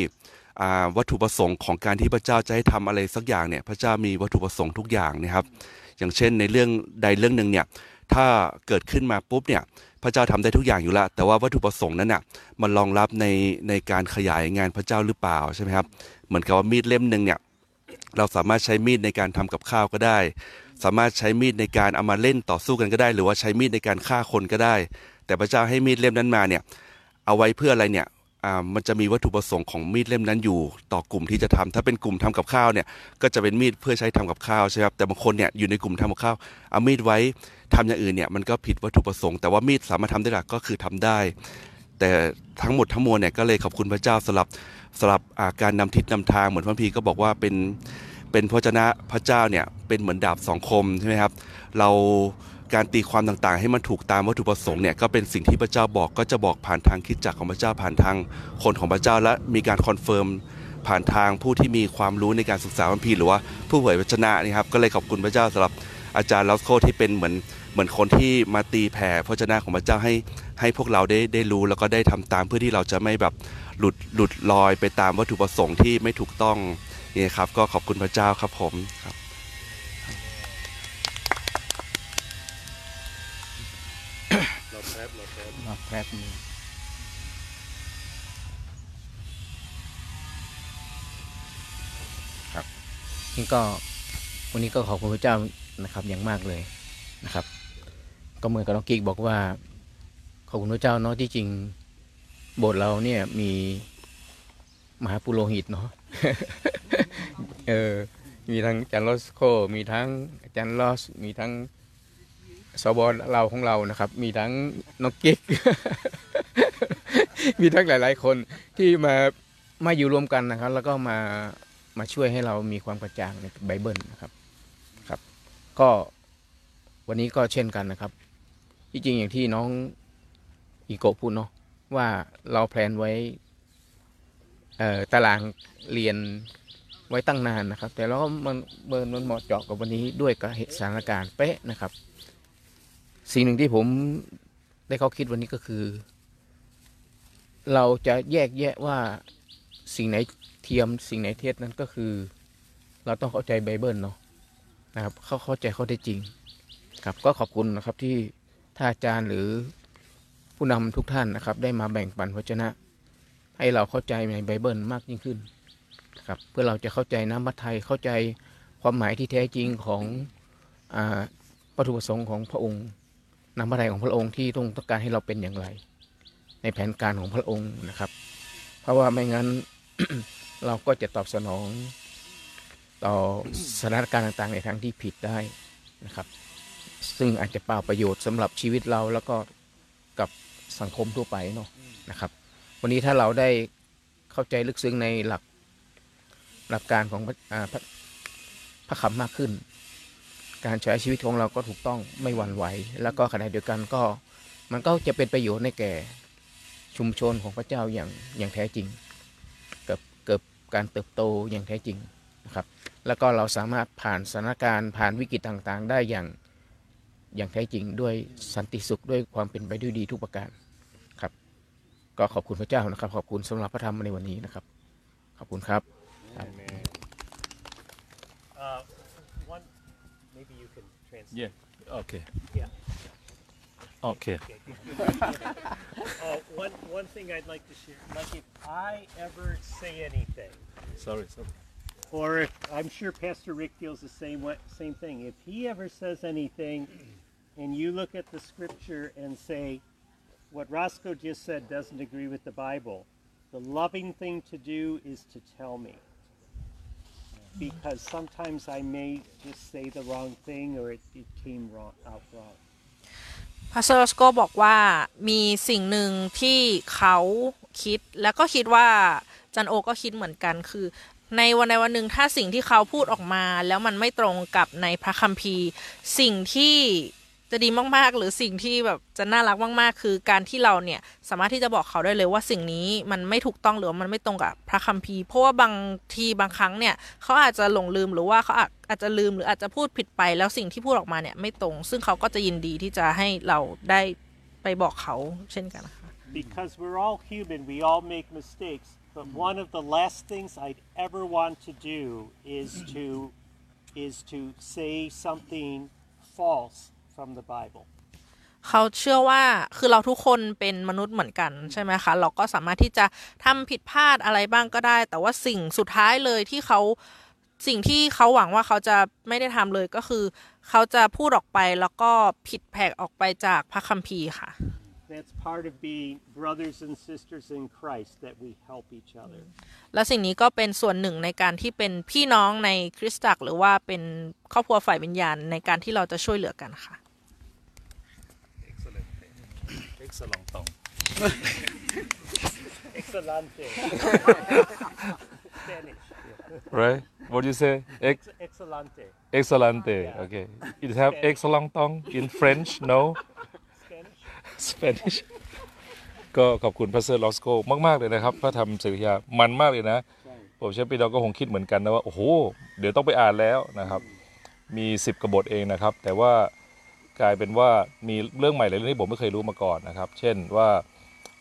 วัตถุประสงค์ของการที่พระเจ้าจะให้ทำอะไรสักอย่างเนี่ย พระเจ้ามีวัตถุประสงค์ทุกอย่างนะครับ อย่างเช่นในเรื่องใดเรื่องหนึ่งเนี่ย ถ้าเกิดขึ้นมาปุ๊บเนี่ย พระเจ้าทำได้ทุกอย่างอยู่แล้วแต่ว่าวัตถุประสงค์นั้นน่ะ มันรองรับในในการขยายงานพระเจ้าหรือเปล่าใช่ไหมครับ เหมือนกับว่ามีดเล่มหนึ่งเนี่ย เราสามารถใช้มีดในการทำกับข้าวก็ได้ สามารถใช้มีดในการเอามาเล่นต่อสู้กันก็ได้ หรือว่าใช้มีดในการฆ่าคนก็ได้ แต่พระเจ้าให้มีดเล่มนั้นมาเนี่ยเอาไว้เพื่ออะไรเนี่ยอ่ามันจะมีวัตถุประสงค์ของมีดเล่มนั้นอยู่ ต่อกลุ่มที่จะทำถ้าเป็นกลุ่มทำกับข้าวเนี่ยก็จะเป็นมีดเพื่อใช้ทำกับข้าวใช่ไหมครับแต่บางคนเนี่ยอยู่ในกลุ่มทำกับข้าวเอามีดไว้ทำอย่างอื่นเนี่ยมันก็ผิดวัตถุประสงค์แต่ว่ามีดสามารถทำได้หลักก็คือทำได้ แต่ทั้งหมดทั้งมวลเนี่ยก็เลยขอบคุณพระเจ้าสำหรับสำหรับการนำทิศนำทางเหมือนพระคัมภีร์ก็บอกว่าเป็นเป็นพระเจ้าพระเจ้าเนี่ยเป็นเหมือนดาบสองคมใช่ไหมครับเรา การตีความต่างๆ ให้มันถูกตามวัตถุประสงค์เนี่ยก็เป็นสิ่งที่พระเจ้าบอกก็จะบอกผ่านทางคริสตจักรของพระเจ้าผ่านทางคนของพระเจ้าและมีการ confirm ผ่านทางผู้ที่มีความรู้ในการศึกษาคัมภีร์หรือว่าผู้เผยพระชนะนี่ครับก็เลยขอบคุณพระเจ้าสำหรับอาจารย์ลอสโคที่เป็นเหมือนเหมือนคนที่มาตีแผ่พระชนะของพระเจ้าให้ให้พวกเราได้ได้รู้แล้วก็ได้ทำตามเพื่อที่เราจะไม่แบบหลุดหลุดลอยไปตามวัตถุประสงค์ที่ไม่ถูกต้องนี่ครับก็ขอบคุณพระเจ้าครับผมครับ แป๊บนึงครับนี่ก็วันนี้ก็ขอบคุณพระเจ้านะครับอย่างมากเลยนะครับ ก็เหมือนกับน้องกิ๊กบอกว่า ขอบคุณพระเจ้าเนาะที่จริงโบสถ์เราเนี่ยมีมหาปุโรหิตเนาะเออมีทั้งอาจารย์ลอสโค มีทั้งอาจารย์ลอส มีทั้ง สบเราของเรานะครับ มีทั้งน้องกิ๊ก มีทั้งหลาย ๆ คนที่มามาอยู่รวมกันนะครับ แล้วก็มามาช่วยให้เรามีความกระจ่างในไบเบิลนะครับครับ ก็วันนี้ก็เช่นกันนะครับจริงๆอย่างที่น้องอีโกพูดเนาะว่าเรา plan ไว้เอ่อตารางเรียนไว้ตั้งนานนะครับ แต่เราก็มันบังเอิญมันเหมาะเจาะกับวันนี้ด้วยกับเหตุสถานการณ์เป๊ะนะครับ สิ่งหนึ่งที่ผมได้เขาคิดวันนี้ก็คือ เราจะแยกแยะว่าสิ่งไหนเทียมสิ่งไหนเท็จนั้นก็คือ เราต้องเข้าใจไบเบิลเนาะนะครับเข้าเข้าใจเขาได้จริง ครับก็ขอบคุณนะครับที่ท่านอาจารย์หรือผู้นำทุกท่านนะครับ ได้มาแบ่งปันพระชนะ ให้เราเข้าใจในไบเบิลมากยิ่งขึ้นนะครับเพื่อเราจะเข้าใจน้ำมัทไทยเข้าใจความหมายที่แท้จริงของอ่าวัตถุประสงค์ของพระองค์ นำพระทัยของพระองค์ที่ต้องต้องการให้เราเป็นอย่างไร ในแผนการของพระองค์นะครับ เพราะว่าไม่งั้นเราก็จะตอบสนองต่อสถานการณ์ต่างๆ ในทางที่ผิดได้นะครับ ซึ่งอาจจะเปล่าประโยชน์สำหรับชีวิตเราแล้วก็กับสังคมทั่วไปเนาะนะครับ วันนี้ถ้าเราได้เข้าใจลึกซึ้งในหลักหลักการของพระอ่าพระพระคำมากขึ้น การใช้ชีวิตของเราก็ถูกต้องไม่หวั่นไหว แล้วก็ขณะเดียวกันก็มันก็จะเป็นประโยชน์ในแก่ชุมชนของพระเจ้าอย่างอย่างแท้จริง เกิดเกิดการเติบโตอย่างแท้จริงนะครับ แล้วก็เราสามารถผ่านสถานการณ์ผ่านวิกฤตต่างๆ ได้อย่างอย่างแท้จริงด้วยสันติสุขด้วยความเป็นไปด้วยดีทุกประการครับ ก็ขอบคุณพระเจ้านะครับ ขอบคุณสำหรับพระธรรมในวันนี้นะครับ ขอบคุณครับ Yeah. Okay. Yeah. Okay. Uh, one, one thing I'd like to share, like if I ever say anything, Sorry. Sorry. or if, I'm sure Pastor Rick feels the same way, same thing. If he ever says anything, and you look at the scripture and say, what Roscoe just said doesn't agree with the Bible, the loving thing to do is to tell me. Because sometimes I may just say the wrong thing or it, it came wrong out wrong. Pastor Roscoe บอกว่ามีสิ่งหนึ่งที่เขาคิดแล้วก็คิดว่าอาจารย์โอก็คิดเหมือนกันคือ ในวันใดวันหนึ่งถ้าสิ่งที่เขาพูดออกมา แล้วมันไม่ตรงกับในพระคัมภีร์ สิ่งที่ จะดีมากๆ หรือสิ่งที่แบบจะน่ารักมากๆ คือการที่เราเนี่ยสามารถที่จะบอกเขาได้เลยว่าสิ่งนี้มันไม่ถูกต้องหรือมันไม่ตรงกับพระคัมภีร์ เพราะว่าบางทีบางครั้งเนี่ยเขาอาจจะหลงลืมหรือว่าเขาอาจอาจจะลืมหรืออาจจะพูดผิดไปแล้วสิ่งที่พูดออกมาเนี่ยไม่ตรง ซึ่งเขาก็จะยินดีที่จะให้เราได้ไปบอกเขาเช่นกันนะคะ Because we're all human, we all make mistakes. But one of the last things I'd ever want to do is to is to say something false from the Bible. เขาเชื่อว่าคือเราทุกคนเป็นมนุษย์เหมือนกันใช่ไหมคะ เราก็สามารถที่จะทำผิดพลาดอะไรบ้างก็ได้ แต่ว่าสิ่งสุดท้ายเลยที่เขาสิ่งที่เขาหวังว่าเขาจะไม่ได้ทำเลยก็คือ เขาจะพูดออกไปแล้วก็ผิดแผกออกไปจากพระคัมภีร์ค่ะ That's part of being brothers and sisters in Christ that we help each other. และสิ่งนี้ก็เป็นส่วนหนึ่งในการที่เป็นพี่น้องในคริสตจักรหรือว่าเป็นครอบครัวฝ่ายวิญญาณในการที่เราจะช่วยเหลือกันค่ะ Excellent. Excellent. Tong. Excelente. Spanish. right what do you say Ex Excelente. excellente okay it have excellent tongue in French no Spanish ก็ขอบคุณพ a เซอร์ลอสโกมาก ๆ เลยนะครับพระธรรมเสรียามันมากเลยนะ ผมเชื่อพี่น้องก็คงคิดเหมือนกันนะว่า โอ้โห เดี๋ยวต้องไปอ่านแล้วนะครับ มี 10 กบฏเองนะครับ แต่ว่ากลายเป็นว่ามีเรื่องใหม่หลายเรื่องที่ผมไม่เคยรู้มาก่อนนะครับ เช่นว่า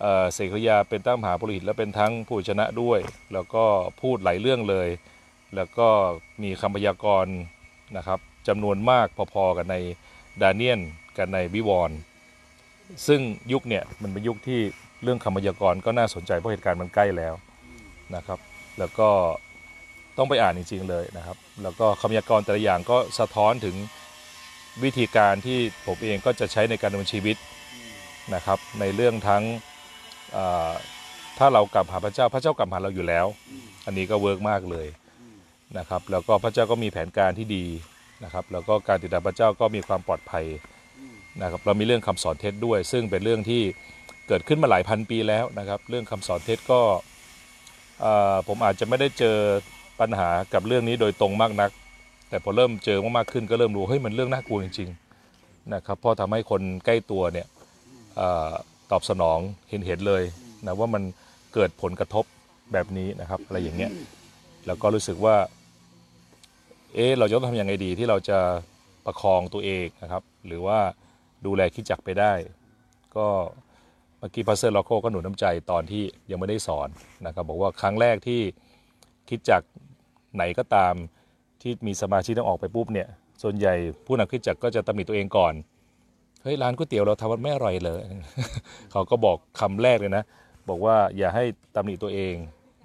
เอ่อเสกยาเป็นตั้งมหาปุโรหิตและเป็นทั้งผู้ชนะด้วย แล้วก็พูดหลายเรื่องเลย แล้วก็มีคำพยากรณ์นะครับจำนวนมากพอๆกันในดาเนียนกันในวิวรณ์ ซึ่งยุคเนี่ยมันเป็นยุคที่เรื่องคำพยากรณ์ก็น่าสนใจเพราะเหตุการณ์มันใกล้แล้วนะครับ แล้วก็ต้องไปอ่านจริงๆเลยนะครับ แล้วก็คำพยากรณ์แต่ละอย่างก็สะท้อนถึงวิธีการที่ผมเองก็จะใช้ในการดำเนินชีวิตนะครับ ในเรื่องทั้งถ้าเรากลับหาพระเจ้าพระเจ้ากลับหาเราอยู่แล้ว อันนี้ก็เวิร์กมากเลยนะครับ แล้วก็พระเจ้าก็มีแผนการที่ดีนะครับ แล้วก็การติดตามพระเจ้าก็มีความปลอดภัย นะครับเรามีเรื่องคำสอนเท็จด้วย ซึ่งเป็นเรื่องที่เกิดขึ้นมาหลายพันปีแล้วนะครับ เรื่องคำสอนเท็จก็ผมอาจจะไม่ได้เจอปัญหากับเรื่องนี้โดยตรงมากนัก แต่พอเริ่มเจอมากๆขึ้นก็เริ่มรู้เฮ้ยมันเรื่องน่ากลัวจริงๆนะครับเพราะทำให้คนใกล้ตัวเนี่ยอตอบสนองเห็นเห็นเลยนะว่ามันเกิดผลกระทบแบบนี้นะครับอะไรอย่างเงี้ยแล้วก็รู้สึกว่าเอ๊ะเราจะต้องทำยังไงดีที่เราจะประคองตัวเองนะครับ หรือว่า ดูแลคริสตจักรไปได้ ก็เมื่อกี้ Pastor Roscoe ก็หนุนน้ำใจตอนที่ยังไม่ได้สอนนะครับบอกว่าครั้งแรกที่คริสตจักรไหนก็ตามที่มีสมาชิกต้องออกไปปุ๊บเนี่ยส่วนใหญ่ผู้นำคริสตจักรก็จะตำหนิตัวเองก่อนเฮ้ยร้านก๋วยเตี๋ยวเราทำมันไม่อร่อยเลย เขาก็บอกคำแรกเลยนะ บอกว่าอย่าให้ตำหนิตัวเอง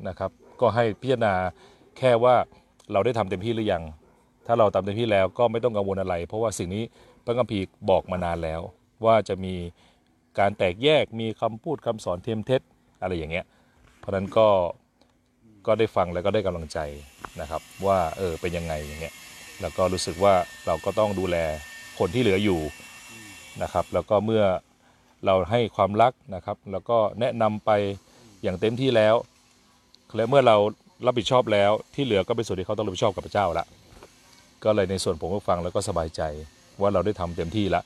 นะครับ ก็ให้พิจารณาแค่ว่าเราได้ทำเต็มที่หรือยัง ถ้าเราทำเต็มที่แล้วก็ไม่ต้องกังวลอะไร เพราะว่าสิ่งนี้ พระคัมภีร์บอกมานานแล้ว ว่าจะมีการแตกแยกมีคำพูดคำสอนเทียมเท็จอะไรอย่างเงี้ย เพราะฉะนั้นก็ก็ได้ฟังแล้วก็ได้กำลังใจนะครับ ว่าเออเป็นยังไงอย่างเงี้ยแล้วก็รู้สึกว่าเราก็ต้องดูแลคนที่เหลืออยู่นะครับ แล้วก็เมื่อเราให้ความรักนะครับ แล้วก็แนะนำไปอย่างเต็มที่แล้ว และเมื่อเรารับผิดชอบแล้วที่เหลือก็เป็นส่วนที่เขาต้องรับผิดชอบกับพระเจ้าละก็เลยในส่วนผมก็ฟังแล้วก็สบายใจ ว่าเราได้ทำเต็มที่ละ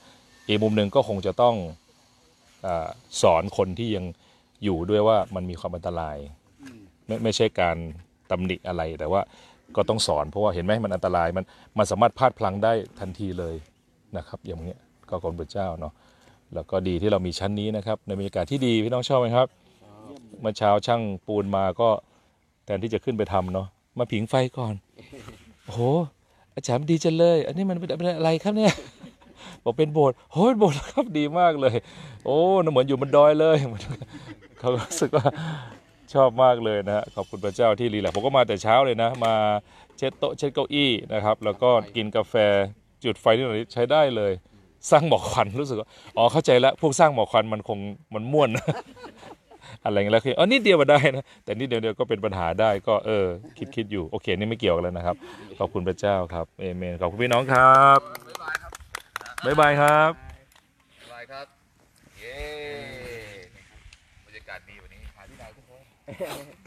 อีกมุมหนึ่งก็คงจะต้องอสอนคนที่ยังอยู่ด้วยว่ามันมีความอันตราย ไม่ไม่ใช่การตำหนิอะไรแต่ว่าก็ต้องสอนเพราะว่าเห็นไหมมันอันตรายมันมันสามารถพลาดพลั้งได้ทันทีเลยนะครับ อย่างเงี้ยก็ขอบคุณพระเจ้าเนาะแล้วก็ดีที่เรามีชั้นนี้นะครับ ในบรรยากาศที่ดีพี่น้องชอบไหมครับเมื่อเช้าช่างปูนมาก็แทนที่จะขึ้นไปทำเนาะมาผิงไฟก่อนโอ้โห อาจารย์ดีจังเลย อันนี้มันเป็นอะไรครับเนี่ยบอกเป็นโบสถ์โอ้ยโบสถ์ครับดีมากเลย โอ้น่าเหมือนอยู่บนดอยเลยเขารู้สึกว่าชอบมากเลยนะฮะขอบคุณพระเจ้าที่รีแลกผมก็มาแต่เช้าเลยนะ มาเช็ดโต๊ะเช็ดเก้าอี้นะครับ แล้วก็กินกาแฟจุดไฟนิดหน่อยใช้ได้เลย สร้างหมอกควันรู้สึกว่าอ๋อเข้าใจแล้วพวกสร้างหมอกควันมันคงมันม่วน อะไรเงี้ยแล้วคืออ๋อนิดเดียวมาได้นะแต่นิดเดียวเดียวก็เป็นปัญหาได้ก็เออคิดคิดอยู่โอเคนี่ไม่เกี่ยวกันแล้วนะครับ ขอบคุณพระเจ้าครับเอเมนขอบคุณพี่น้องครับบ๊ายบายครับบ๊ายบายครับเย้บรรยากาศดีวันนี้หาที่ไหนทุกคน